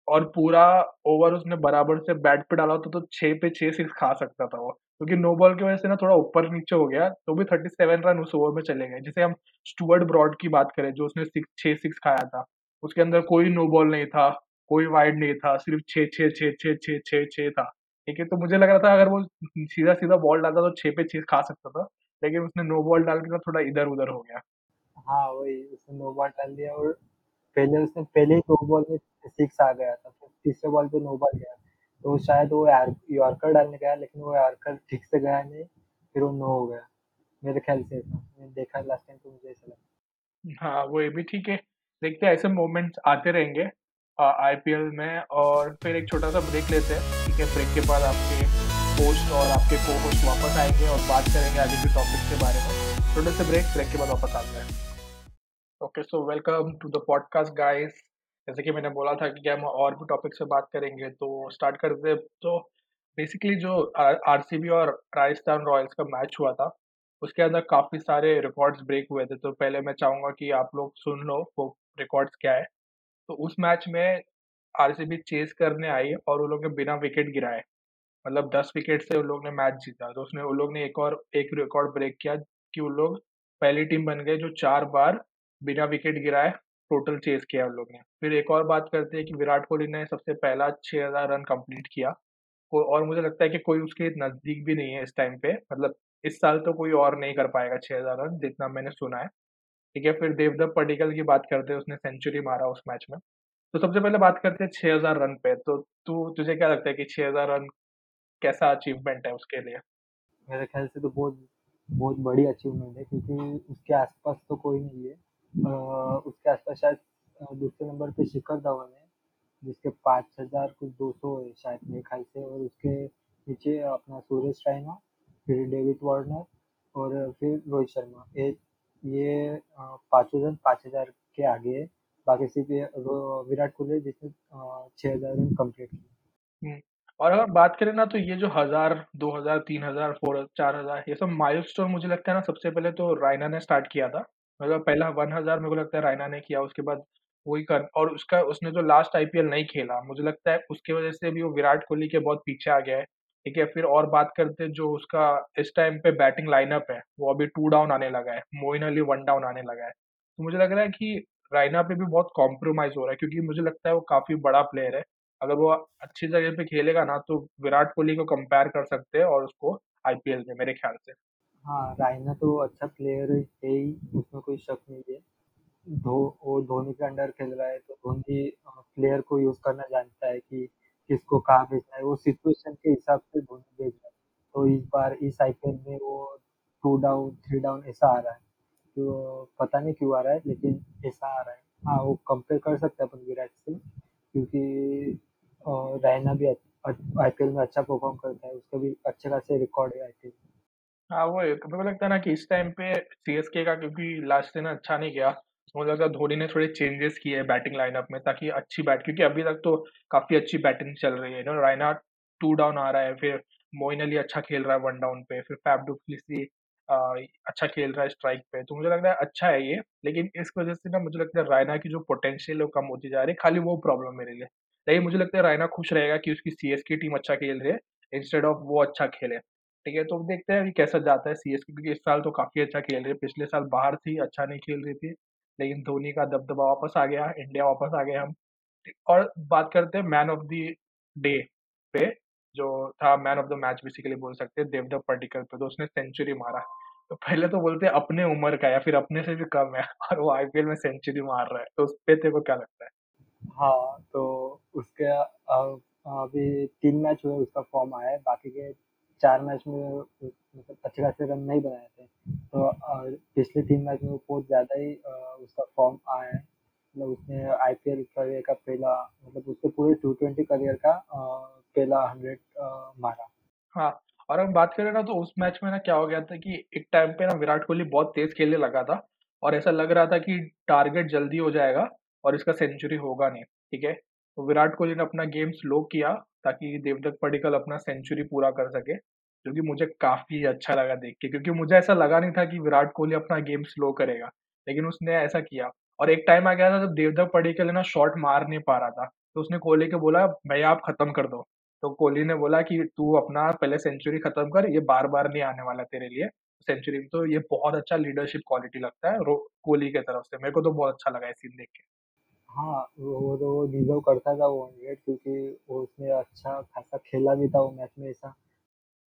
और पूरा ओवर उसने बराबर से बैट पे डाला होता तो 6 पे 6 सिक्स खा सकता था वो। क्योंकि नो बॉल की वजह से ना थोड़ा ऊपर-नीचे हो गया, तो भी 37 रन उस ओवर में चले गए। जैसे हम स्टुअर्ट ब्रॉड की बात करें, जो उसने सिक्स 6 सिक्स खाया था, उसके अंदर कोई नो बॉल नहीं था, कोई वाइड नहीं था, सिर्फ़ 6-6, 6-6, 6-6, 6 था। ठीक है, तो मुझे लग रहा था अगर वो सीधा-सीधा बॉल डालता तो 6 पे 6 खा सकता था, लेकिन उसने नो बॉल डाल के ना थोड़ा इधर-उधर हो गया। हाँ, वही उसने नो बॉल डाल दिया और पहले उसने पहले ही नो बॉल में 6 आ गया था, फिर तीसरे बॉल पे नो बॉल गया। तो शायद वो यार यॉर्कर डालने गया लेकिन वो यॉर्कर ठीक से गया नहीं, फिर वो नो हो गया। मेरे ख्याल से ऐसा, मैंने देखा लास्ट टाइम तो मुझे ऐसा लगा। हाँ, वो ये भी ठीक है। देखते हैं ऐसे मोमेंट्स आते रहेंगे आईपीएल में और फिर एक छोटा-सा ब्रेक लेते हैं, ठीक है? ब्रेक के बाद आपके होस्ट और आपके को-होस्ट वापस आएँगे और बात करेंगे आगे के टॉपिक के बारे में। छोटे से ब्रेक, ब्रेक के बाद वापस आते हैं। Okay, so welcome to the podcast guys. जैसे कि मैंने बोला था कि क्या हम और भी टॉपिक से बात करेंगे, तो स्टार्ट करते। तो बेसिकली जो आर और राजस्थान रॉयल्स का मैच हुआ था, उसके अंदर काफ़ी सारे रिकॉर्ड्स ब्रेक हुए थे। तो पहले मैं चाहूँगा कि आप लोग सुन लो वो रिकॉर्ड्स क्या है। तो उस मैच में आरसीबी चेस करने आई और उन लोग ने बिना विकेट गिराए। मतलब 10 विकेट से उन लोग ने मैच जीता। तो उसने उन लोग ने एक और, एक रिकॉर्ड ब्रेक किया कि उन लोग पहली टीम बन गए जो चार बार बिना विकेट गिराए टोटल चेस किया उन लोग ने। फिर एक और बात करते हैं कि विराट कोहली ने सबसे पहला 6000 रन कंप्लीट किया। और मुझे लगता है कि कोई उसके नज़दीक भी नहीं है इस टाइम पे। मतलब इस साल तो कोई और नहीं कर पाएगा 6000 रन, जितना मैंने सुना है। ठीक है फिर देवदत्त पडिक्कल की बात करते हैं उसने सेंचुरी मारा उस मैच में। तो सबसे पहले बात करते हैं 6000 रन पे। तो तू तुझे क्या लगता है कि 6000 रन कैसा अचीवमेंट है उसके लिए? मेरे ख्याल से तो बहुत बहुत बड़ी अचीवमेंट है क्योंकि उसके आसपास तो कोई नहीं है। अ, उसके आसपास शायद दूसरे नंबर पे शिखर धवन है जिसके पाँच हज़ार कुछ दो सौ है शायद मेरे ख्याल से और उसके नीचे अपना सुरेश रैना फिर डेविड वार्नर और फिर रोहित शर्मा। ये ये अ, पाँचों पाँच हज़ार के आगे है। बाकी सिर्फ़ विराट कोहली जिसने छह हज़ार रन कंप्लीट किए। हम्म, और अगर बात करें ना तो ये जो हज़ार दो हज़ार तीन हज़ार फोर चार हज़ार ये सब माइलस्टोन मुझे लगता है ना सबसे पहले तो रायना ने स्टार्ट किया था। मतलब पहला वन हज़ार मेरे को लगता है रायना ने किया उसके बाद वही कर और उसका उसने जो लास्ट आईपीएल नहीं खेला। मुझे लगता है उसकी वजह से भी वो विराट कोहली के बहुत पीछे आ गया है। ठीक है, फिर और बात करते हैं जो उसका इस टाइम पे बैटिंग लाइनअप है, वो अभी टू डाउन आने लगा है मोइन अली वन डाउन आने लगा है। तो मुझे लग रहा है कि रायना पे भी बहुत कॉम्प्रोमाइज हो रहा है, क्योंकि मुझे लगता है वो काफ़ी बड़ा प्लेयर है। अगर वो अच्छी जगह पे खेलेगा ना तो विराट कोहली को कंपेयर कर सकते हैं और उसको आईपीएल में, मेरे ख्याल से। हाँ रायना तो अच्छा प्लेयर है ही, उसमें कोई शक नहीं है। धो वो धोनी के अंडर खेल रहा है तो धोनी प्लेयर को यूज़ करना जानता है कि किसको कहाँ भेजना है, वो सिचुएशन के हिसाब से धोनी भेज रहा है तो इस बार इस आईपीएल में वो टू डाउन थ्री डाउन ऐसा आ रहा है। तो पता नहीं क्यों आ रहा है, लेकिन ऐसा आ रहा है। हाँ वो कंपेयर कर सकते हैं अपन विराट से, क्योंकि रैना भी आईपीएल में अच्छा परफॉर्म करता है, उसका भी अच्छे खासे रिकॉर्ड है आईपीएल हाँ वो मेरे को लगता है ना कि इस टाइम पे सीएसके का क्योंकि लास्ट दिन अच्छा नहीं गया। मुझे लगता है धोनी ने थोड़े चेंजेस किए हैं बैटिंग लाइनअप में ताकि अच्छी बैट क्योंकि अभी तक तो काफ़ी अच्छी बैटिंग चल रही है ना रायना टू डाउन आ रहा है फिर मोइन अली अच्छा खेल रहा है वन डाउन पे फिर फैफ डुप्लेसी अच्छा खेल रहा है स्ट्राइक पे तो मुझे लग रहा है अच्छा है ये लेकिन इस वजह से ना मुझे लगता है रायना की जो पोटेंशियल है वो कम होती जा रही है खाली वो प्रॉब्लम मेरे लिए। लेकिन मुझे लगता है रायना खुश रहेगा कि उसकी सीएसके टीम अच्छा खेल रही है इंस्टेड ऑफ़ वो अच्छा खेले। ठीक है, तो देखते हैं अभी कैसा जाता है सीएसके क्योंकि इस साल तो काफ़ी अच्छा खेल रही है, पिछले साल बाहर थी, अच्छा नहीं खेल रही थी, लेकिन धोनी का दबदबा वापस आ गया, इंडिया वापस आ गए हम। और बात करते हैं मैन ऑफ़ द डे पे, जो था man of the match basically बोल सकते हैं देवदत्त पड्डीकल पे, तो उसने सेंचुरी मारा। तो पहले तो बोलते हैं अपने उम्र का या फिर अपने से भी कम है और वो आईपीएल में सेंचुरी मार रहा है, तो उस पे तेरे को क्या लगता है? हाँ, तो उसके अभी तीन मैच हुए उसका फॉर्म आया है, बाकी के 4 मैच में मतलब अच्छे खासे रन नहीं बनाए थे। तो पिछले तीन मैच में वो बहुत ज़्यादा ही उसका फॉर्म आया है। मतलब उसने आई पी एल करियर का पहला मतलब उसके पूरे टू ट्वेंटी करियर का पहला हंड्रेड मारा। हाँ, और हम बात करें ना तो उस मैच में ना क्या हो गया था कि एक टाइम पे ना विराट कोहली बहुत तेज खेलने लगा था और ऐसा लग रहा था कि टारगेट जल्दी हो जाएगा और इसका सेंचुरी होगा नहीं ठीक है तो विराट कोहली ने अपना गेम स्लो किया ताकि देवदत्त पडिकल अपना सेंचुरी पूरा कर सके, जो कि मुझे काफ़ी अच्छा लगा देख के। क्योंकि मुझे ऐसा लगा नहीं था कि विराट कोहली अपना गेम स्लो करेगा, लेकिन उसने ऐसा किया। और एक टाइम आ गया था जब देवदत्त पडिकल ना शॉट मार नहीं पा रहा था तो उसने कोहली को बोला भैया आप खत्म कर दो। तो कोहली ने बोला कि, तू अपना पहले सेंचुरी खत्म कर, ये बार बार नहीं आने वाला तेरे लिए सेंचुरी तो ये बहुत अच्छा लीडरशिप क्वालिटी लगता है कोहली के तरफ़ से। मेरे को तो बहुत अच्छा लगा ये सीन देख के। हाँ, वो तो वो डिज़र्व करता था वो 100 क्योंकि वो उसने अच्छा खासा खेला भी था वो मैच में ऐसा।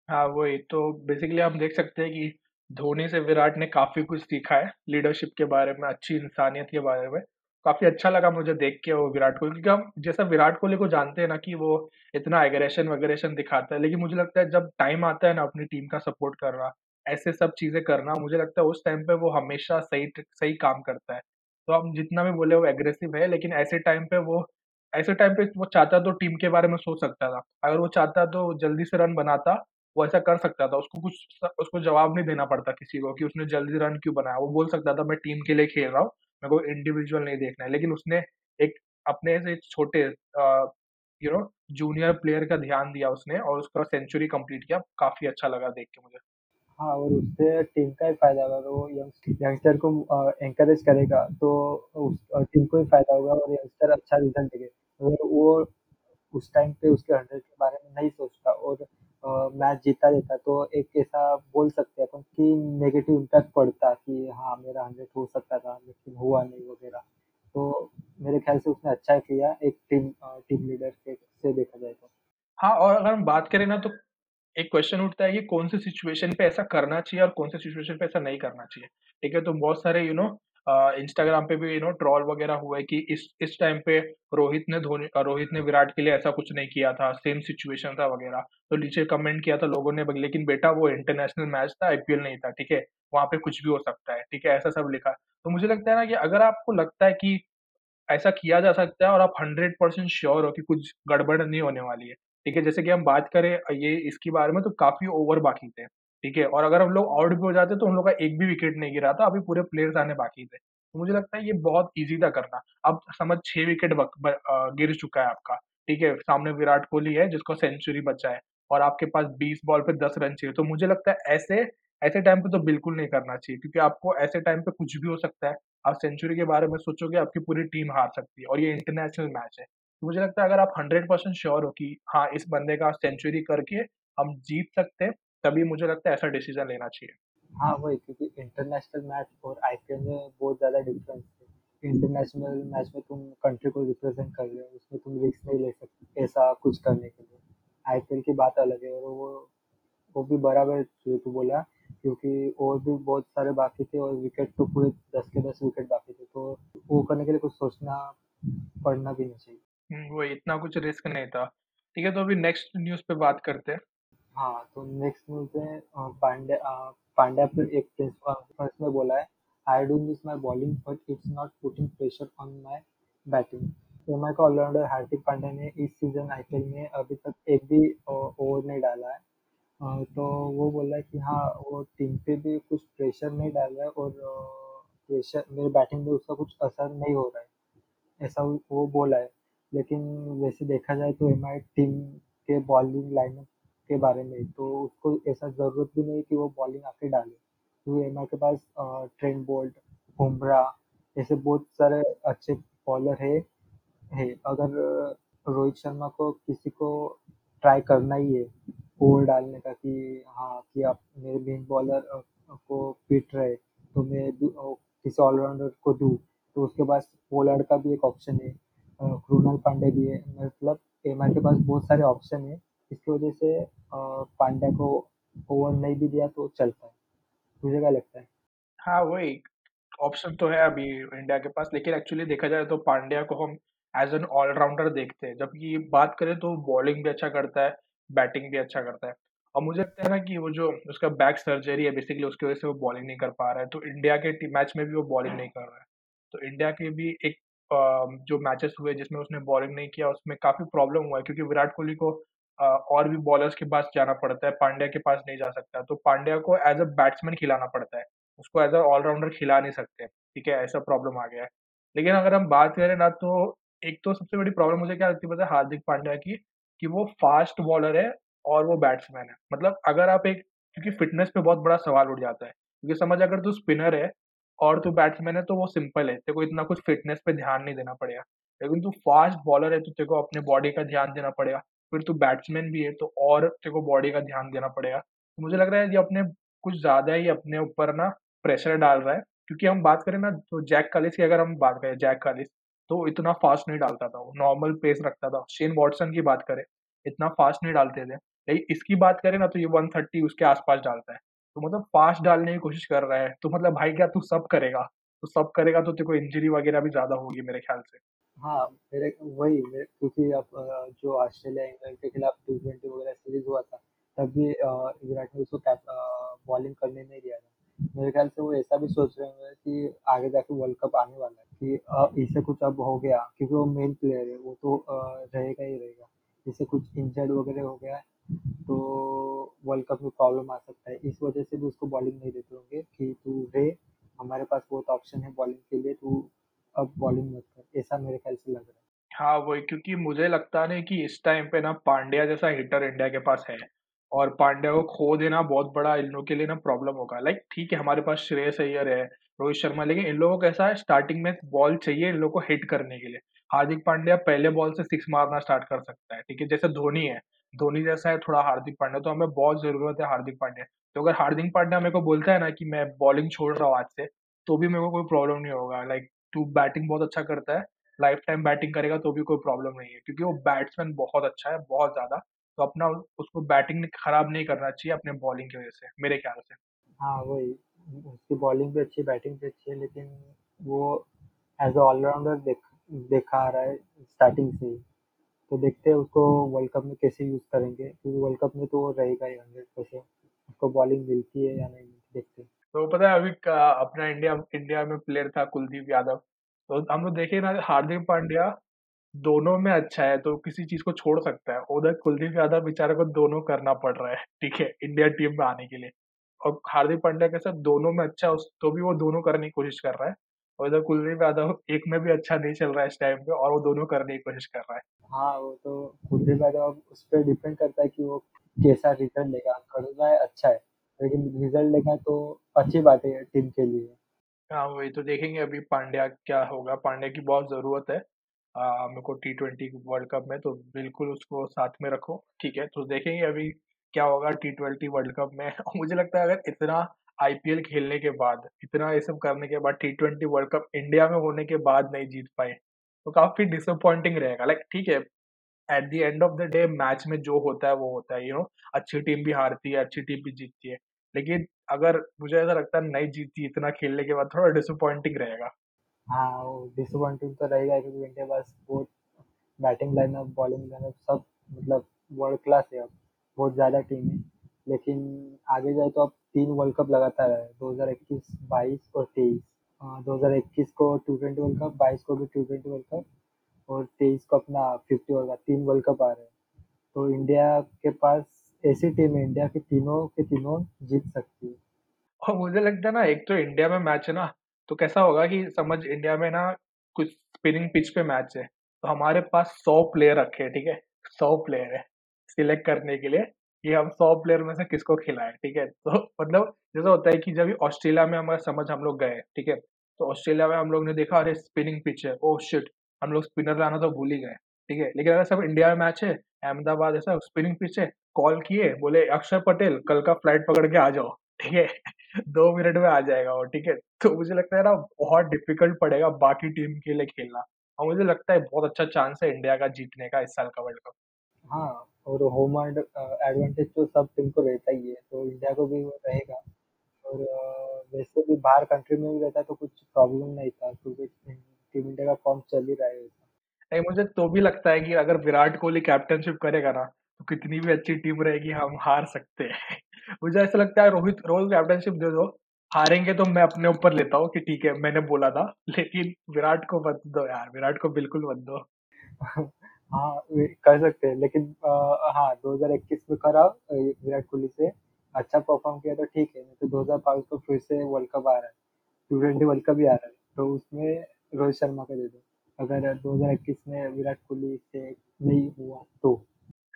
हाँ वही तो बेसिकली हम देख सकते हैं कि धोनी से विराट ने काफ़ी कुछ सीखा है लीडरशिप के बारे में अच्छी इंसानियत के बारे में। काफ़ी अच्छा लगा मुझे देख के वो विराट कोहली क्योंकि हम जैसा विराट कोहली को जानते हैं ना कि वो इतना एग्रेशन वगैरेशन दिखाता है लेकिन मुझे लगता है जब टाइम आता है ना अपनी टीम का सपोर्ट करना ऐसे सब चीज़ें करना मुझे लगता है उस टाइम पे वो हमेशा सही सही काम करता है। तो हम जितना भी बोले वो एग्रेसिव है, लेकिन ऐसे टाइम पे वो, ऐसे टाइम पे वो चाहता तो टीम के बारे में सोच सकता था। अगर वो चाहता तो जल्दी से रन बनाता, वो ऐसा कर सकता था। उसको कुछ उसको जवाब नहीं देना पड़ता किसी को कि उसने जल्दी रन क्यों बनाया। वो बोल सकता था, मैं टीम के लिए खेल रहा हूँ, मेरे को इंडिविजुअल नहीं देखना है। लेकिन उसने एक, अपने से छोटे यू नो जूनियर प्लेयर का ध्यान दिया उसने और उसका सेंचुरी कंप्लीट किया। काफ़ी अच्छा लगा देख के मुझे। हाँ, और उससे टीम का ही फ़ायदा होगा वो यंग यंगस्टर को एनकरेज करेगा तो उस टीम को ही फ़ायदा होगा और यंगस्टर अच्छा रिज़ल्ट देंगे। अगर वो उस टाइम पे उसके 100 के बारे में नहीं सोचता और मैच जीता देता तो एक ऐसा बोल सकते हैं अपन कि नेगेटिव इम्पैक्ट पड़ता कि हाँ, मेरा 100 हो सकता था लेकिन हुआ नहीं वगैरह। तो मेरे ख़्याल से उसने अच्छा किया एक टीम टीम लीडर से देखा जाए तो। हाँ, और अगर हम बात करें ना तो एक क्वेश्चन उठता है कि कौन से सिचुएशन पे ऐसा करना चाहिए और कौन से सिचुएशन पे ऐसा नहीं करना चाहिए। ठीक है? तो बहुत सारे यू नो इंस्टाग्राम पे भी यू नो ट्रॉल वगैरह हुआ है कि इस इस टाइम पे रोहित ने धोनी रोहित ने विराट के लिए ऐसा कुछ नहीं किया था, सेम सिचुएशन था वगैरह। तो नीचे कमेंट किया था लोगों ने लेकिन बेटा वो इंटरनेशनल मैच था, आईपीएल नहीं था, ठीक है? वहाँ पे कुछ भी हो सकता है, ठीक है? ऐसा सब लिखा। तो मुझे लगता है ना कि अगर आपको लगता है कि ऐसा किया जा सकता है और आप 100% श्योर हो कि कुछ गड़बड़ नहीं होने वाली है, ठीक है? जैसे कि हम बात करें ये इसके बारे में तो काफ़ी ओवर बाकी थे, ठीक है? और अगर हम लोग आउट भी हो जाते तो उन लोग का एक भी विकेट नहीं गिरा था, अभी पूरे प्लेयर्स आने बाकी थे। तो मुझे लगता है ये बहुत ईज़ी था करना। अब समझ छह विकेट गिर चुका है आपका, ठीक है? सामने विराट कोहली है जिसको सेंचुरी बचा है और आपके पास 20 बॉल पे 10 रन चाहिए, तो मुझे लगता है ऐसे ऐसे टाइम पे तो बिल्कुल नहीं करना चाहिए क्योंकि आपको ऐसे टाइम पे कुछ भी हो सकता है। आप सेंचुरी के बारे में सोचोगे आपकी पूरी टीम हार सकती है और ये इंटरनेशनल मैच है। मुझे लगता है अगर आप 100% श्योर हो कि हाँ, इस बंदे का सेंचुरी करके हम जीत सकते हैं, तभी मुझे लगता है ऐसा डिसीज़न लेना चाहिए। हाँ, वही क्योंकि इंटरनेशनल मैच और आईपीएल में बहुत ज़्यादा डिफरेंस है। इंटरनेशनल मैच में तुम कंट्री को रिप्रेजेंट कर रहे हो, उसमें तुम रिस्क नहीं ले सकते ऐसा कुछ करने के लिए। आईपीएल की बात अलग है और वो वो भी बराबर जो तू बोला क्योंकि और भी बहुत सारे बाकी थे और विकेट तो पूरे 10 के 10 विकेट बाकी थे, तो वो करने के लिए कुछ सोचना पड़ना भी नहीं चाहिए। हुँ, वही इतना कुछ रिस्क नहीं था। ठीक है, तो अभी नेक्स्ट न्यूज़ पे बात करते हैं। हाँ, तो नेक्स्ट न्यूज़ अ, पांड्या अ, पांड्या एक प्रेस में बोला है, I do miss my bowling but it's not putting pressure on my batting. MI का ऑलराउंडर हार्दिक पांड्या ने इस सीज़न आईपीएल में अभी तक एक भी ओवर नहीं डाला है। तो वो बोला है कि हाँ, वो टीम पे भी कुछ प्रेशर नहीं डाल रहा है और प्रेशर मेरे बैटिंग में उसका कुछ असर नहीं हो रहा है। ऐसा वो बोला है। लेकिन वैसे देखा जाए तो एमआई टीम के बॉलिंग लाइनअप के बारे में तो उसको ऐसा ज़रूरत भी नहीं कि वो बॉलिंग आके डाले। क्योंकि एमआई के पास ट्रेंट बोल्ट, बुमराह ऐसे बहुत सारे अच्छे बॉलर है है। अगर रोहित शर्मा को किसी को ट्राई करना ही है ओवर डालने का कि हाँ, कि आप मेरे मेन बॉलर को पीट रहे तो मैं किसी ऑलराउंडर को दूँ, तो उसके पास पोलार्ड का भी एक ऑप्शन है कृणाल पांड्या भी है। मतलब एमआई के पास बहुत सारे ऑप्शन है, इसकी वजह से पांड्या को ओवर नहीं भी दिया तो चलता है। तुझे क्या लगता है? हाँ, वही ऑप्शन तो है अभी इंडिया के पास, लेकिन एक्चुअली देखा जाए तो पांड्या को हम एज़ एन ऑलराउंडर देखते हैं। जबकि बात करें तो बॉलिंग भी अच्छा करता है, बैटिंग भी अच्छा करता है। और मुझे लगता है ना कि वो जो उसका बैक सर्जरी है बेसिकली उसकी वजह से वो बॉलिंग नहीं कर पा रहा है। तो इंडिया के मैच में भी वो बॉलिंग नहीं कर रहा है। तो इंडिया के भी एक जो मैचेस हुए जिसमें उसने बॉलिंग नहीं किया उसमें काफ़ी प्रॉब्लम हुआ क्योंकि विराट कोहली को और भी बॉलर्स के पास जाना पड़ता है, पांड्या के पास नहीं जा सकता। तो पांड्या को एज़ अ बैट्समैन खिलाना पड़ता है। उसको एज़ अ ऑलराउंडर खिला नहीं सकते, ठीक है? ऐसा प्रॉब्लम आ गया है। लेकिन अगर हम बात करें ना तो एक तो सबसे बड़ी प्रॉब्लम मुझे क्या लगती पता है हार्दिक पांड्या की, कि वो फास्ट बॉलर है और वो बैट्समैन है। मतलब अगर आप एक क्योंकि फ़िटनेस पे बहुत बड़ा सवाल उठ जाता है। क्योंकि समझ अगर तू स्पिनर है और तू बैट्समैन है तो वो सिंपल है, तेरे को इतना कुछ फ़िटनेस पे ध्यान नहीं देना पड़ेगा। लेकिन तू फास्ट बॉलर है तो तेरे को अपने बॉडी का ध्यान देना पड़ेगा। फिर तू बैट्समैन भी है तो और तेरे को बॉडी का ध्यान देना पड़ेगा। तो मुझे लग रहा है ये अपने कुछ ज़्यादा ही अपने ऊपर ना प्रेशर डाल रहा है, क्योंकि हम बात करें ना तो जैक कालिस की अगर हम बात करें जैक कालिस, तो इतना फ़ास्ट नहीं डालता था वो, नॉर्मल पेस रखता था। शेन वॉटसन की बात करें, इतना फ़ास्ट नहीं डालते थे। लेकिन इसकी बात करें ना तो ये 130 उसके आस-पास डालता है। तो मतलब फ़ास्ट डालने की कोशिश कर रहा है, तो मतलब भाई क्या तू सब करेगा? तो सब करेगा तो तेरे को इंजरी वगैरह भी ज़्यादा होगी मेरे ख्याल से। हाँ, मेरे वही क्योंकि अब जो ऑस्ट्रेलिया इंग्लैंड के खिलाफ टी ट्वेंटी वगैरह सीरीज़ हुआ था, तब भी विराट ने उसको बॉलिंग करने नहीं दिया था। मेरे ख्याल से वो ऐसा भी सोच रहे हैं कि आगे जाके वर्ल्ड कप आने वाला है कि इसे कुछ अब हो गया क्योंकि वो मेन प्लेयर है, वो तो रहेगा ही रहेगा। इसे कुछ इंजर्ड वगैरह हो गया तो वर्ल्ड कप में प्रॉब्लम आ सकता है। इस वजह से भी उसको बॉलिंग नहीं देते होंगे कि तू रहे, हमारे पास बहुत ऑप्शन है बॉलिंग के लिए, तू अब बॉलिंग मत कर, ऐसा मेरे ख्याल से लग रहा है। हाँ, वही क्योंकि मुझे लगता नहीं कि इस टाइम पे ना पांड्या जैसा हिटर इंडिया के पास है। और पांड्या को खो देना बहुत बड़ा इन लोगों के लिए ना प्रॉब्लम होगा लाइक ठीक है हमारे पास श्रेयस अय्यर है रोहित शर्मा लेकिन इन लोगों को कैसा है स्टार्टिंग में बॉल चाहिए इन लोगों को हिट करने के लिए हार्दिक पांड्या पहले बॉल से सिक्स मारना स्टार्ट कर सकता है ठीक है जैसे धोनी है धोनी जैसा है थोड़ा हार्दिक पांड्या तो हमें बहुत ज़रूरत है हार्दिक पांड्या। तो अगर हार्दिक पांड्या मेरे को बोलता है ना कि मैं बॉलिंग छोड़ रहा हूँ आज से तो भी मेरे को कोई प्रॉब्लम नहीं होगा। लाइक तू बैटिंग बहुत अच्छा करता है लाइफ टाइम बैटिंग करेगा तो भी कोई प्रॉब्लम नहीं है क्योंकि वो बैट्समैन बहुत अच्छा है बहुत ज़्यादा। तो अपना उसको बैटिंग खराब नहीं करना चाहिए अपने बॉलिंग की वजह से मेरे ख्याल से। हाँ, वही। उसकी बॉलिंग भी अच्छी बैटिंग भी अच्छी है, लेकिन वो एज़ ऑलराउंडर देख देखा आ रहा है स्टार्टिंग से। तो देखते हैं उसको वर्ल्ड कप में कैसे यूज़ करेंगे, क्योंकि वर्ल्ड कप में तो वो रहेगा ही 100% उसको बॉलिंग मिलती है या नहीं देखते हैं। तो पता है अभी अपना इंडिया इंडिया में प्लेयर था कुलदीप यादव। तो हम लोग देखे ना, हार्दिक पांड्या दोनों में अच्छा है तो किसी चीज़ को छोड़ सकता है। उधर कुलदीप यादव बेचारे को दोनों करना पड़ रहा है, ठीक है इंडिया टीम में आने के लिए। और हार्दिक पांड्या के साथ दोनों में अच्छा है, उस तो भी वो दोनों करने की कोशिश कर रहा है। और इधर कुलदीप यादव एक में भी अच्छा नहीं चल रहा है इस टाइम पे और वो दोनों करने की कोशिश कर रहा है हाँ, वो तो कुलदीप यादव उस पे डिपेंड करता है कि वो कैसा रिज़ल्ट लेगा। कर रहा है अच्छा है, लेकिन रिज़ल्ट लेगा तो अच्छी बात है टीम के लिए। हाँ वही तो देखेंगे अभी पांड्या क्या होगा पांड्या की बहुत ज़रूरत है आ, मेरे को टी ट्वेंटी वर्ल्ड कप में तो बिल्कुल उसको साथ में रखो ठीक है तो देखेंगे अभी क्या होगा टी ट्वेंटी वर्ल्ड कप में मुझे लगता है अगर इतना आईपीएल खेलने के बाद इतना ये सब करने के बाद T twenty world cup India में होने के बाद नहीं जीत पाए तो काफ़ी डिसअपॉइंटिंग रहेगा। लाइक ठीक है at the end of the day match में जो होता है वो होता है यू you नो know, अच्छी टीम भी हारती है अच्छी टीम भी जीतती है। लेकिन अगर मुझे ऐसा लगता है नहीं जीतती इतना खेलने के बाद थोड़ा डिसअपॉइंटिंग रहेगा। हाँ, डिसअपॉइंटिंग तो रहेगा क्योंकि इंडिया पास बहुत बैटिंग लाइनअप, बॉलिंग लाइनअप सब मतलब वर्ल्ड क्लास है अब, बहुत ज़्यादा टीम है। लेकिन आगे जाए तो अब 3 वर्ल्ड कप लगातार है, 2021, 22 और 23। अ, 2021 को टी ट्वेंटी वर्ल्ड कप, 22 को भी टी ट्वेंटी वर्ल्ड कप और 23 को अपना 50 ओवर का 3 वर्ल्ड कप आ रहे हैं। तो इंडिया के पास ऐसी टीम है इंडिया की तीनों के तीनों जीत सकती है। और मुझे लगता है ना एक तो इंडिया में मैच है ना तो कैसा होगा कि समझ इंडिया में ना कुछ स्पिनिंग पिच पे मैच है तो हमारे पास सौ प्लेयर रखे हैं ठीक है सौ प्लेयर है सिलेक्ट करने के लिए कि हम सौ प्लेयर में से किसको खिलाएँ ठीक है? तो मतलब जैसा होता है कि जब ऑस्ट्रेलिया में हमारा समझ हम लोग गए ठीक है? तो ऑस्ट्रेलिया में हम लोग ने देखा अरे स्पिनिंग पिच है ओह शिट हम लोग स्पिनर लाना तो भूल ही गए ठीक है? लेकिन अगर सब इंडिया में मैच है अहमदाबाद ऐसा स्पिनिंग पिच है कॉल किए बोले अक्षर पटेल कल का फ़्लाइट पकड़ के आ जाओ ठीक है? दो मिनट में आ जाएगा वो, ठीक है? तो मुझे लगता है ना बहुत डिफ़िकल्ट पड़ेगा बाकी टीम के लिए खेलना। और मुझे लगता है बहुत अच्छा चांस है इंडिया का जीतने का इस साल का वर्ल्ड कप। हाँ, और होम एड एडवांटेज तो सब टीम को रहता ही है, तो इंडिया को भी वो रहेगा और अ, वैसे भी बाहर कंट्री में भी रहता तो कुछ प्रॉब्लम नहीं था क्योंकि टीम इंडिया का फॉर्म चल ही रहा है वैसे। नहीं मुझे तो भी लगता है कि अगर विराट कोहली कैप्टनशिप करेगा ना, तो कितनी भी अच्छी टीम रहेगी हम हार सकते हैं। मुझे ऐसा लगता है रोहित रोहित कैप्टनशिप दे दो, हारेंगे तो मैं अपने ऊपर लेता हूँ कि ठीक है मैंने बोला था, लेकिन विराट को मत दो यार, विराट को बिल्कुल मत दो। हाँ, कर सकते हैं। लेकिन अ, हाँ 2021 में करा विराट कोहली से। अच्छा परफॉर्म किया तो ठीक है, नहीं तो 2022 को फिर से वर्ल्ड कप आ रहा है, टी ट्वेंटी वर्ल्ड कप भी आ रहा है, तो उसमें रोहित शर्मा को दे दो। अगर 2021 में विराट कोहली से नहीं हुआ तो।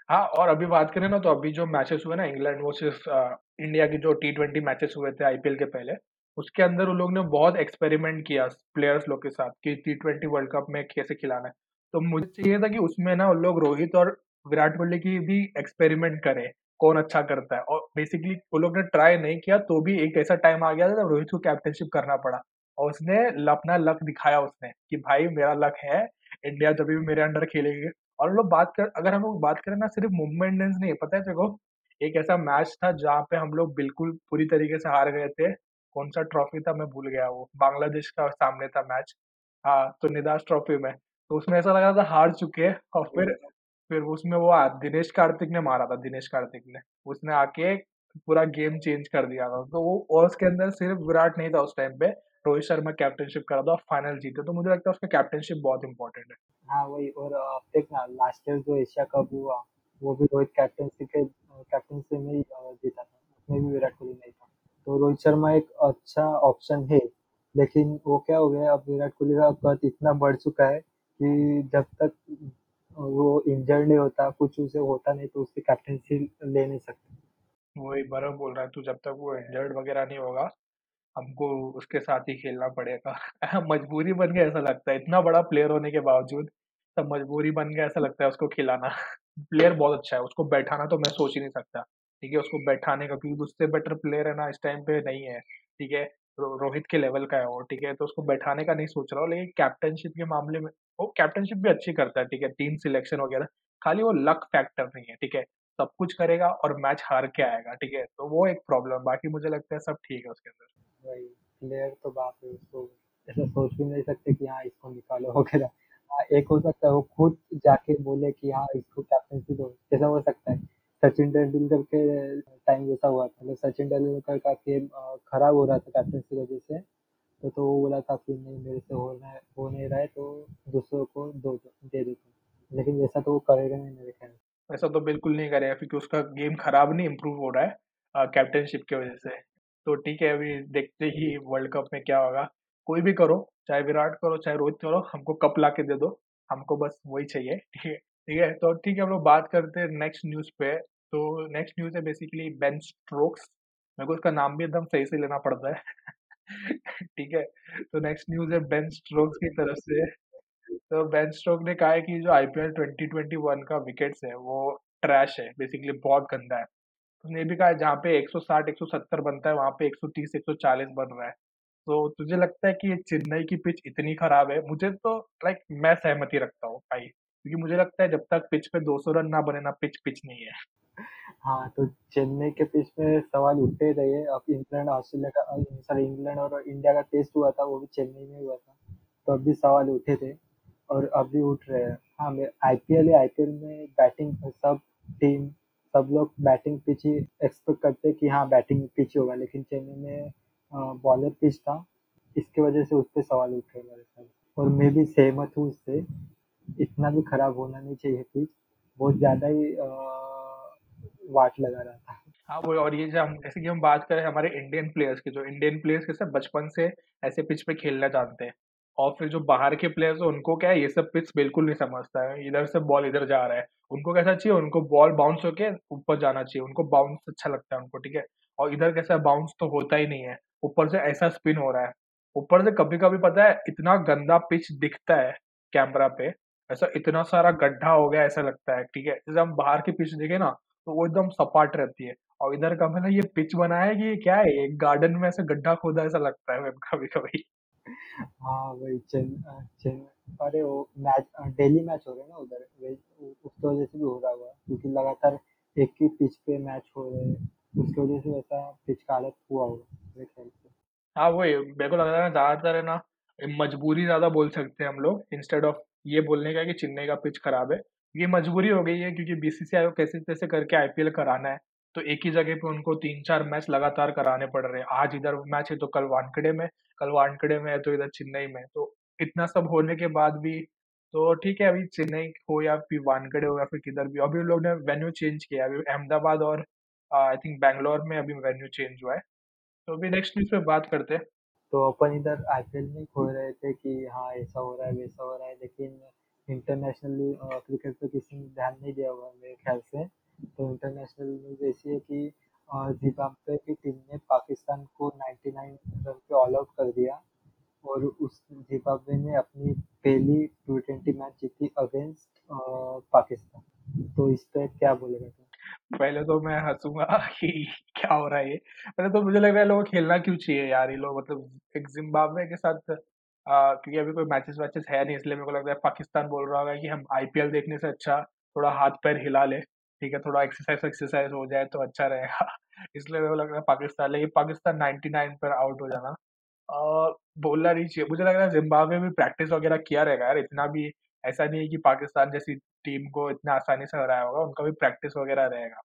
हाँ और अभी बात करें ना तो अभी जो मैचेस हुए ना इंग्लैंड वर्सेस इंडिया के जो टी ट्वेंटी मैचेस हुए थे आईपीएल के पहले उसके अंदर उन लोग ने बहुत एक्सपेरिमेंट किया प्लेयर्स लोग के साथ कि टी ट्वेंटी वर्ल्ड कप में कैसे खिलाना है। तो मुझे चाहिए था कि उसमें ना उन लोग रोहित और विराट कोहली की भी एक्सपेरिमेंट करें, कौन अच्छा करता है। और बेसिकली वो लोग ने ट्राई नहीं किया तो भी एक ऐसा टाइम आ गया था रोहित को कैप्टनशिप करना पड़ा। और उसने अपना लक दिखाया उसने कि भाई मेरा लक है इंडिया जब भी मेरे अंडर खेलेगी। और लोग बात कर, अगर हम लोग बात करें ना, सिर्फ़ मुंबई इंडियंस नहीं पता है को? एक ऐसा मैच था जहाँ पे हम लोग बिल्कुल पूरी तरीके से हार गए थे। कौन सा ट्रॉफी था मैं भूल गया, वो बांग्लादेश का सामने था मैच हाँ तो निदास ट्रॉफी में। तो उसमें ऐसा लगा था हार चुके और फिर फिर उसमें वो दिनेश कार्तिक ने मारा था दिनेश कार्तिक ने। उसने आके पूरा गेम चेंज कर दिया था। तो वो और उसके अंदर सिर्फ़ विराट नहीं था उस टाइम पे। रोहित शर्मा कैप्टनशिप करा था और फाइनल जीते। तो मुझे लगता है उसका कैप्टनशिप बहुत इंपॉर्टेंट है। हाँ, वही। और अ, देखना लास्ट ईयर जो एशिया कप हुआ, वो भी रोहित कैप्टनसी के कैप्टनसी में ही जीता था, उसमें भी विराट कोहली नहीं था। तो रोहित शर्मा एक अच्छा ऑप्शन है, लेकिन वो क्या हो गया अब विराट कोहली का कद इतना बढ़ चुका है कि जब तक वो इंजर्ड नहीं होता, कुछ उसे होता नहीं तो उसकी कैप्टनसी ले नहीं सकते। वही बराबर बोल रहा है तू जब तक वो इंजर्ड वगैरह नहीं होगा हमको उसके साथ ही खेलना पड़ेगा। मजबूरी बन गया ऐसा लगता है। इतना बड़ा प्लेयर होने के बावजूद तब मजबूरी बन गया ऐसा लगता है उसको खिलाना। प्लेयर बहुत अच्छा है उसको बैठाना तो मैं सोच ही नहीं सकता। ठीक है उसको बैठाने का क्योंकि उससे बेटर प्लेयर है ना इस टाइम पे नहीं है। ठीक है रोहित के लेवल का है वो ठीक है? तो उसको बैठाने का नहीं सोच रहा हूँ लेकिन कैप्टनशिप के मामले में वो कैप्टनशिप भी अच्छी करता है ठीक है? टीम सिलेक्शन वगैरह। खाली वो लक फैक्टर नहीं है ठीक है? सब कुछ करेगा और मैच हार के आएगा ठीक है? तो वो एक प्रॉब्लम बाकी मुझे लगता है सब ठीक है उसके अंदर। प्लेयर तो बाप है उसको ऐसा सोच भी नहीं सकते कि हाँ इसको निकालो वगैरह। हाँ, एक हो सकता है वो खुद जाके बोले कि हाँ इसको कैप्टनसी दो ऐसा हो सकता है। सचिन तेंदुलकर के टाइम जैसा हुआ था। मतलब सचिन तेंदुलकर का गेम खराब हो रहा था कैप्टनसी की वजह से। तो तो वो बोला था कि नहीं, मेरे से हो रहा है नहीं रहा है तो दूसरों को दो, दे देते लेकिन वैसा तो वो करेगा नहीं मेरे ख्याल ऐसा तो बिल्कुल नहीं करेगा, क्योंकि उसका गेम खराब नहीं इम्प्रूव हो रहा है कैप्टनशिप की वजह से। तो ठीक है, अभी देखते ही वर्ल्ड कप में क्या होगा। कोई भी करो, चाहे विराट करो, चाहे रोहित करो, हमको कप ला के दे दो। हमको बस वही चाहिए, ठीक है? ठीक है तो ठीक है, हम लोग बात करते हैं नेक्स्ट न्यूज़ पे। तो नेक्स्ट न्यूज़ है बेसिकली बेन स्ट्रोक्स मेरे को उसका नाम भी एकदम सही से लेना पड़ता है। ठीक है? तो नेक्स्ट न्यूज़ है बेन स्ट्रोक्स की तरफ़ से। तो बेन स्टोक ने कहा है कि जो आईपीएल 2021 का विकेट्स है, वो ट्रैश है बेसिकली बहुत गंदा है। उसने भी कहा है, जहाँ पे 160 170 बनता है, वहाँ पे 130 140 बन रहा है। तो तुझे लगता है कि चेन्नई की पिच इतनी खराब है? मुझे तो लाइक मैं सहमति रखता हूँ, भाई। क्योंकि मुझे लगता है जब तक पिच पे 200 रन ना बने ना पिच पिच नहीं है। हाँ तो चेन्नई के पिच में सवाल उठते ही रहे अब इंग्लैंड, ऑस्ट्रेलिया का सॉरी इंग्लैंड और इंडिया का टेस्ट हुआ था, वो भी चेन्नई में हुआ था। तो अब भी सवाल उठे थे और अब भी उठ रहे हैं। हाँ मैं आईपीएल पी आईपीएल में बैटिंग सब टीम सब लोग बैटिंग पिच ही एक्सपेक्ट करते कि हाँ बैटिंग पिच होगा। लेकिन चेन्नई में बॉलर पिच था। इसकी वजह से उस पर सवाल उठ रहे मेरे साथ और मैं भी सहमत हूँ उससे इतना भी खराब होना नहीं चाहिए पिच बहुत ज़्यादा ही वाट लगा रहा था। हाँ वो और ये जो हम, जैसे कि हम बात करें हमारे इंडियन प्लेयर्स की जो इंडियन प्लेयर्स कैसे बचपन से ऐसे पिच पे खेलना जानते हैं? और फिर जो बाहर के प्लेयर्स हैं, उनको क्या है, ये सब पिच बिल्कुल नहीं समझता है। इधर से बॉल इधर जा रहा है। उनको कैसा चाहिए? उनको बॉल बाउंस होके ऊपर जाना चाहिए। उनको बाउंस अच्छा लगता है उनको, ठीक है? और इधर कैसा बाउंस तो होता ही नहीं है। ऊपर से ऐसा स्पिन हो रहा है। ऊपर से कभी कभी पता है, इतना गंदा पिच दिखता है कैमरा पे ऐसा इतना सारा गड्ढा हो गया ऐसा लगता है ठीक है? जैसे हम बाहर की पिच देखे ना तो वो एकदम सपाट रहती है। और इधर का मतलब ये पिच बनाया है कि ये क्या है एक गार्डन में ऐसे गड्ढा खोदा ऐसा लगता है कभी कभी हाँ वही चेन चेन अरे वो मैच डेली मैच हो रहे हैं ना उधर उसकी वजह से भी हो रहा होगा क्योंकि लगातार एक ही पिच पे मैच हो रहे हैं उसकी वजह से वैसा पिच का हालत हुआ होगा मेरे ख्याल से। हाँ वही मेरे को लग रहा है ज़्यादातर है ना मजबूरी ज़्यादा बोल सकते हैं हम लोग इंस्टेड ऑफ़ ये बोलने का कि चेन्नई का पिच खराब है। ये मजबूरी हो गई है क्योंकि बीसीसीआई को कैसे तैसे करके आईपीएल कराना है। तो एक ही जगह पे उनको तीन चार मैच लगातार कराने पड़ रहे हैं। आज इधर मैच है तो कल वानखेड़े में, कल वानखेड़े में है तो इधर चेन्नई में तो इतना सब होने के बाद भी तो ठीक है, अभी चेन्नई हो या फिर वानखेड़े हो या फिर किधर भी अभी उन लोग ने वेन्यू चेंज किया अभी अहमदाबाद और आई थिंक बैंगलोर में अभी वेन्यू चेंज हुआ है। तो अभी नेक्स्ट न्यूज़ पे बात करते हैं। तो अपन इधर आईपीएल में खो रहे थे कि हाँ ऐसा हो रहा है, वैसा हो रहा है, लेकिन इंटरनेशनल क्रिकेट पे किसी ने ध्यान नहीं दिया हुआ मेरे ख्याल से। तो इंटरनेशनल न्यूज़ ऐसी है कि जिम्बाब्वे की टीम ने पाकिस्तान को 99 रन पे ऑल आउट कर दिया और उस जिम्बाब्वे ने अपनी पहली टी ट्वेंटी मैच जीती अगेंस्ट पाकिस्तान। तो इस पर क्या बोलेगा? तुम पहले तो मैं हंसूँगा कि क्या हो रहा है ये? पहले तो मुझे लग रहा है लोगों को खेलना क्यों चाहिए यार ये लोग मतलब एक ज़िम्बाब्वे के साथ अ, क्योंकि अभी कोई मैचेस वैचेस है नहीं इसलिए मेरे को लग रहा है पाकिस्तान बोल रहा होगा कि हम आईपीएल देखने से अच्छा थोड़ा हाथ-पैर हिला लें, ठीक है? थोड़ा एक्सरसाइज़ एक्सरसाइज़ हो जाए तो अच्छा रहेगा। इसलिए मेरे को लग रहा है पाकिस्तान लेकिन पाकिस्तान 99 पर आउट हो जाना बोलना नहीं चाहिए। मुझे लग रहा है ज़िम्बाब्वे भी प्रैक्टिस वगैरह किया रहेगा यार, इतना भी ऐसा नहीं है कि पाकिस्तान जैसी टीम को इतना आसानी से हराया होगा, उनका भी प्रैक्टिस वगैरह रहेगा।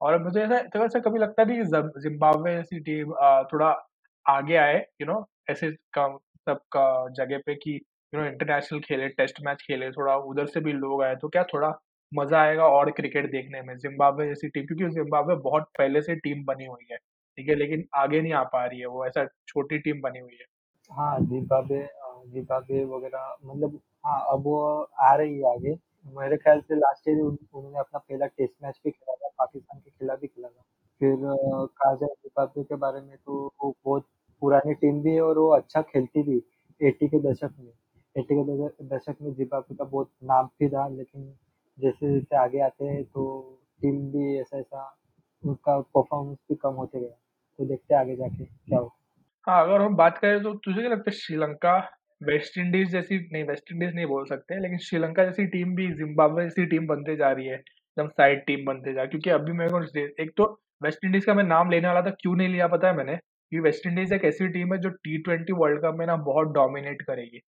और मुझे ऐसा तो ऐसा कभी लगता नहीं कि ज़िम्बाब्वे जैसी टीम थोड़ा आगे आए, यू नो ऐसे क सब का जगह पे कि यू नो इंटरनेशनल खेले, टेस्ट मैच खेले, थोड़ा उधर से भी लोग आए, तो क्या थोड़ा मज़ा आएगा और क्रिकेट देखने में। ज़िम्बाब्वे जैसी टीम क्योंकि ज़िम्बाब्वे बहुत पहले से टीम बनी हुई है, ठीक है? लेकिन आगे नहीं आ पा रही है, वो ऐसा छोटी टीम बनी हुई है। हाँ जिम्बाब्वे अ, जिम्बाब्वे वगैरह मतलब हाँ अब वो आ रही है आगे। मेरे ख्याल से लास्ट ईयर उन्होंने अपना पहला टेस्ट मैच भी खेला था पाकिस्तान के खिलाफ भी खेला था। फिर कहा एम्बाप्पे के बारे में तो वो बहुत पुरानी टीम भी है और वो अच्छा खेलती भी 80 के दशक में। 80 के दशक में जिम्बाब्वे का बहुत नाम भी था लेकिन जैसे-जैसे आगे आते हैं तो टीम भी ऐसा-ऐसा उनका परफॉर्मेंस भी कम होते गया। तो देखते आगे जाके क्या हो। हाँ, अगर हम बात करें तो तुझे क्या लगता है श्रीलंका वेस्ट इंडीज जैसी, नहीं, वेस्ट इंडीज नहीं बोल सकते, लेकिन श्रीलंका जैसी टीम भी जिम्बाब्वे जैसी टीम बनते जा रही है, एकदम साइड टीम बनते जा, क्योंकि अभी मेरे को एक तो वेस्ट इंडीज का मैं नाम लेने वाला था, क्यों नहीं लिया पता है मैंने, क्योंकि वेस्ट इंडीज एक ऐसी टीम है जो टी ट्वेंटी वर्ल्ड कप में ना बहुत डोमिनेट करेगी।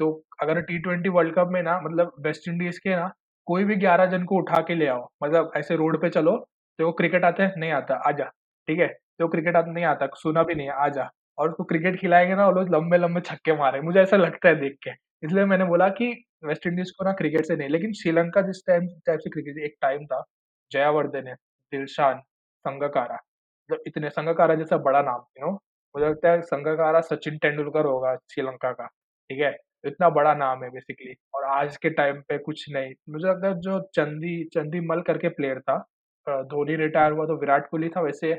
तो अगर टी ट्वेंटी वर्ल्ड कप में ना मतलब वेस्ट इंडीज के ना, कोई भी ग्यारह जन को उठा के ले आओ मतलब ऐसे रोड पे चलो तो क्रिकेट आता है, नहीं आता आजा ठीक है तो क्रिकेट आता, नहीं आता, सुना भी नहीं आ आजा और उसको क्रिकेट खिलाएँगे ना लोग लंबे लंबे छक्के मारे मुझे ऐसा लगता है देख के। इसलिए मैंने बोला कि वेस्ट इंडीज को ना क्रिकेट से नहीं, लेकिन श्रीलंका जिस टाइम टाइप से क्रिकेट एक टाइम था, जयावर्धने दिलशान, संगकारा। मतलब इतने, संगकारा जैसा बड़ा नाम यू नो मुझे लगता है संगकारा सचिन तेंदुलकर होगा श्रीलंका का, ठीक है? इतना बड़ा नाम है बेसिकली और आज के टाइम पे कुछ नहीं। मुझे लगता है जो चंदी चंदी मल करके प्लेयर था धोनी रिटायर हुआ तो विराट कोहली था, वैसे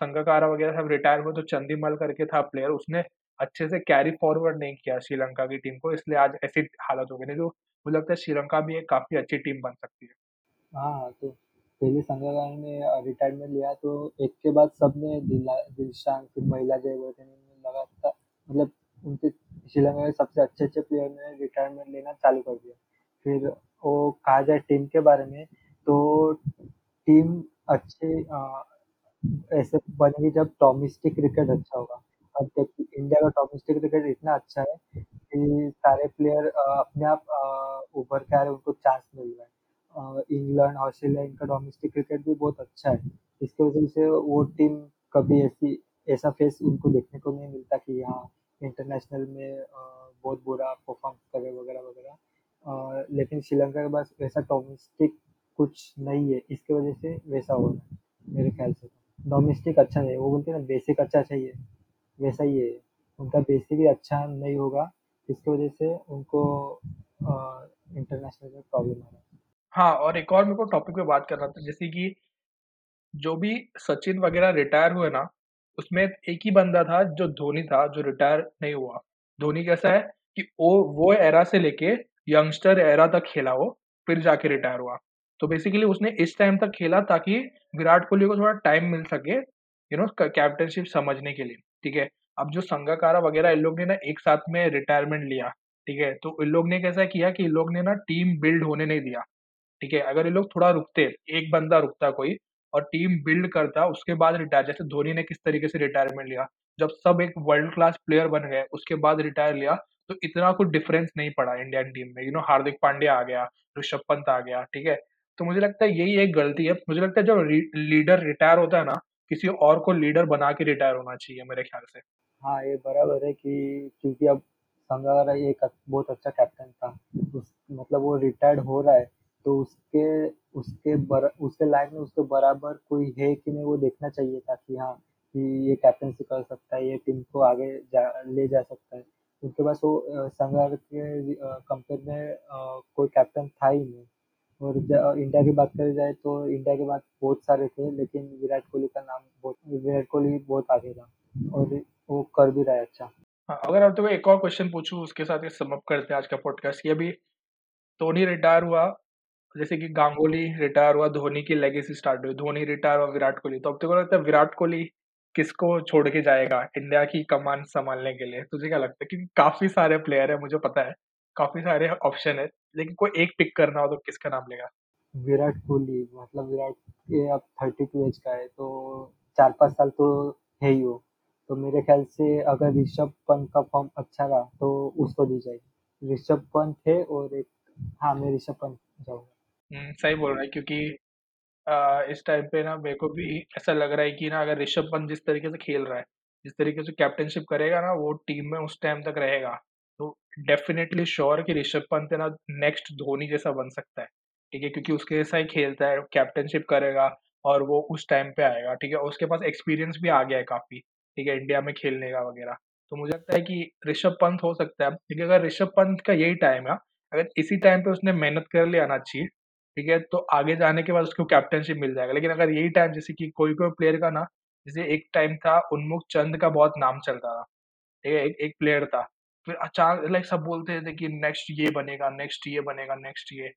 संगकारा वगैरह सब रिटायर हुए तो चंदीमल करके था प्लेयर उसने अच्छे से कैरी फॉरवर्ड नहीं किया श्रीलंका की टीम को, इसलिए आज ऐसी हालत हो गई तो मुझे लगता है श्रीलंका भी एक काफ़ी अच्छी टीम बन सकती है। हाँ तो पहले संगकारा ने रिटायरमेंट लिया तो एक के बाद सबने दिला, दिलशान, फिर महिला जयवर्धने लगातार मतलब उनके श्रीलंका के सबसे अच्छे अच्छे प्लेयर ने रिटायरमेंट लेना चालू कर दिया। फिर वो कहा जाए टीम के बारे में तो टीम अच्छे ऐसे बनेगी जब डोमेस्टिक क्रिकेट अच्छा होगा। अब देखिए इंडिया का डोमेस्टिक क्रिकेट इतना अच्छा है कि सारे प्लेयर अपने आप उभर के आ रहे उनको चांस मिल रहा है। इंग्लैंड ऑस्ट्रेलिया इनका डोमेस्टिक क्रिकेट भी बहुत अच्छा है। इसकी वजह से वो टीम कभी ऐसी, ऐसा फेस उनको देखने को नहीं मिलता कि हाँ इंटरनेशनल में बहुत बुरा परफॉर्म करे वगैरह वगैरह। लेकिन श्रीलंका के पास वैसा डोमेस्टिक कुछ नहीं है। इसकी वजह से वैसा हो रहा है, मेरे ख्याल से डोमेस्टिक अच्छा नहीं, वो बोलते हैं ना बेसिक अच्छा चाहिए, वैसा ही है। उनका बेसिक ही अच्छा नहीं होगा इसकी वजह से उनको इंटरनेशनल में प्रॉब्लम आ रहा है। हाँ और एक और मेरे को टॉपिक पे बात करना था, जैसे कि जो भी सचिन वगैरह रिटायर हुए ना, उसमें एक ही बंदा था जो धोनी था, जो रिटायर नहीं हुआ। धोनी कैसा है कि वो वो एरा से लेके यंगस्टर एरा तक खेला वो, फिर जाके रिटायर हुआ। तो बेसिकली उसने इस टाइम तक खेला ताकि विराट कोहली को थोड़ा टाइम मिल सके यू नो कैप्टनशिप समझने के लिए, ठीक है? अब जो संगाकारा वगैरह इन लोग ने ना एक साथ में रिटायरमेंट लिया, ठीक है? तो इन लोग ने कैसा किया कि इन लोग ने ना टीम बिल्ड होने नहीं दिया, ठीक है? अगर ये लोग थोड़ा रुकते, एक बंदा रुकता कोई और टीम बिल्ड करता, उसके बाद रिटायर जैसे धोनी ने किस तरीके से रिटायरमेंट लिया, जब सब एक वर्ल्ड क्लास प्लेयर बन गए, उसके बाद रिटायर लिया तो इतना कुछ डिफरेंस नहीं पड़ा इंडियन टीम में यू नो हार्दिक पांड्या आ गया, ऋषभ पंत आ गया, ठीक है? तो मुझे लगता है यही एक गलती है। मुझे लगता है जब लीडर रिटायर होता है ना किसी और को लीडर बना के रिटायर होना चाहिए मेरे ख्याल से। हाँ ये बराबर है कि क्योंकि अब संगाकारा एक बहुत अच्छा कैप्टन था। उस मतलब वो रिटायर्ड हो रहा है तो उसके उसके बर, उसके लाइफ में उसके बराबर कोई है कि नहीं वो देखना चाहिए था कि हाँ कि ये कैप्टनसी कर सकता है ये टीम को आगे जा ले जा सकता है। उनके पास वो संगार के कंपेयर में कोई कैप्टन था ही नहीं। और इंडिया की बात करी जाए तो इंडिया के बाद बहुत सारे थे लेकिन विराट कोहली का नाम बहुत विराट कोहली बहुत आगे था और वो कर भी रहा है अच्छा। हाँ, अगर आप तो एक और क्वेश्चन पूछूँ उसके साथ ये समअप करते हैं आज का पॉडकास्ट ये अभी धोनी रिटायर हुआ जैसे कि गांगुली रिटायर हुआ धोनी की लेगेसी स्टार्ट हुई। धोनी रिटायर हुआ विराट कोहली। तो अब तो लगता है विराट कोहली किसको छोड़ के जाएगा इंडिया की कमान संभालने के लिए? तुझे क्या लगता है? क्योंकि काफ़ी सारे प्लेयर है मुझे पता है। काफ़ी सारे ऑप्शन है। लेकिन कोई एक पिक करना हो तो किसका नाम लेगा? विराट कोहली मतलब विराट ये अब थर्टी टू एज का है तो चार पाँच साल तो है ही वो। तो मेरे ख्याल से अगर ऋषभ पंत का फॉर्म अच्छा रहा तो उसको दी जाएगी। ऋषभ पंत है और एक हाँ मैं ऋषभ पंत जाऊँगा। सही बोल रहा है क्योंकि आ, इस टाइम पे ना मेरे को भी ऐसा लग रहा है कि ना अगर ऋषभ पंत जिस तरीके से खेल रहा है जिस तरीके से कैप्टनशिप करेगा ना वो टीम में उस टाइम तक रहेगा। तो डेफिनेटली श्योर कि ऋषभ पंत है ना नेक्स्ट धोनी जैसा बन सकता है ठीक है? क्योंकि उसके जैसा ही खेलता है कैप्टनशिप करेगा और वो उस टाइम पे आएगा ठीक है? उसके पास एक्सपीरियंस भी आ गया है काफ़ी ठीक है? इंडिया में खेलने का वगैरह। तो मुझे लगता है कि ऋषभ पंत हो सकता है क्योंकि अगर ऋषभ पंत का यही टाइम है अगर इसी टाइम पे उसने मेहनत कर लिया ना अच्छी ठीक है? तो आगे जाने के बाद उसको कैप्टनशिप मिल जाएगा। लेकिन अगर यही टाइम जैसे कि कोई कोई प्लेयर का ना जैसे एक टाइम था उन्मुख चंद का बहुत नाम चलता था ठीक है? एक, एक प्लेयर था फिर अचानक लाइक सब बोलते थे कि नेक्स्ट ये बनेगा नेक्स्ट ये बनेगा नेक्स्ट ये।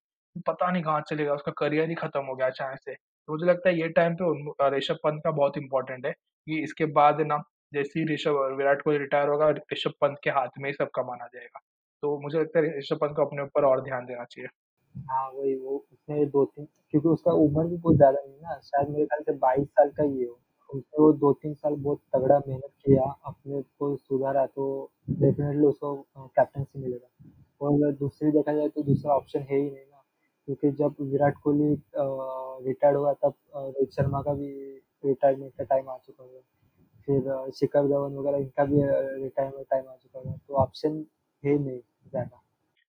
पता नहीं कहाँ चलेगा, उसका करियर ही खत्म हो गया अचानक से। तो मुझे लगता है ये टाइम पे ऋषभ पंत का बहुत इंपॉर्टेंट है कि इसके बाद ना जैसे ही ऋषभ विराट कोहली रिटायर होगा, ऋषभ पंत के हाथ में ही सब कमाना जाएगा। तो मुझे लगता है ऋषभ पंत को अपने ऊपर और ध्यान देना चाहिए। हाँ वही वो उसने दो तीन क्योंकि उसका उम्र भी बहुत ज़्यादा नहीं ना। शायद मेरे ख्याल से बाईस साल का ही है उसने दो तीन साल बहुत तगड़ा मेहनत किया अपने को सुधारा तो डेफिनेटली उसको कैप्टनसी मिलेगा। और दूसरी देखा जाए तो दूसरा ऑप्शन है ही नहीं ना क्योंकि जब विराट कोहली रिटायर्ड हुआ तब अ, रोहित शर्मा का भी रिटायरमेंट का टाइम आ चुका हुआ फिर शिखर धवन वगैरह इनका भी रिटायरमेंट टाइम आ चुका हुआ तो ऑप्शन है नहीं ज़्यादा।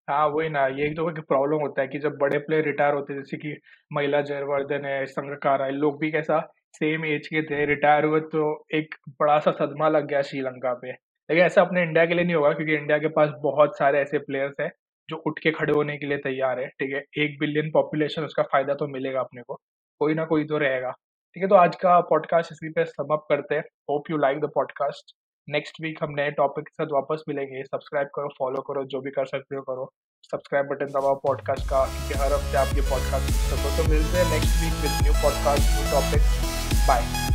हाँ वही ना ये एक तो प्रॉब्लम होता है कि जब बड़े प्लेयर रिटायर होते हैं जैसे कि महिला जयवर्धन है संगकारा है लोग भी कैसा सेम एज के थे रिटायर हुए तो एक बड़ा सा सदमा लग गया श्रीलंका पे। लेकिन ऐसा अपने इंडिया के लिए नहीं होगा, क्योंकि इंडिया के पास बहुत सारे ऐसे प्लेयर्स हैं, जो उठ के खड़े होने के लिए तैयार है, ठीक है? एक बिलियन पॉपुलेशन उसका फ़ायदा तो मिलेगा अपने को। कोई ना कोई तो रहेगा। ठीक है तो आज का पॉडकास्ट इसी पे समाप्त करते हैं। Hope you like the podcast next week हम नए टॉपिक के साथ वापस मिलेंगे। सब्सक्राइब करो फॉलो करो, जो भी कर सकते हो करो। सब्सक्राइब बटन दबाओ पॉडकास्ट का हर हफ़्ते आप ये पॉडकास्ट सुन सको तो मिलते हैं। Next week with new podcast new topic Bye.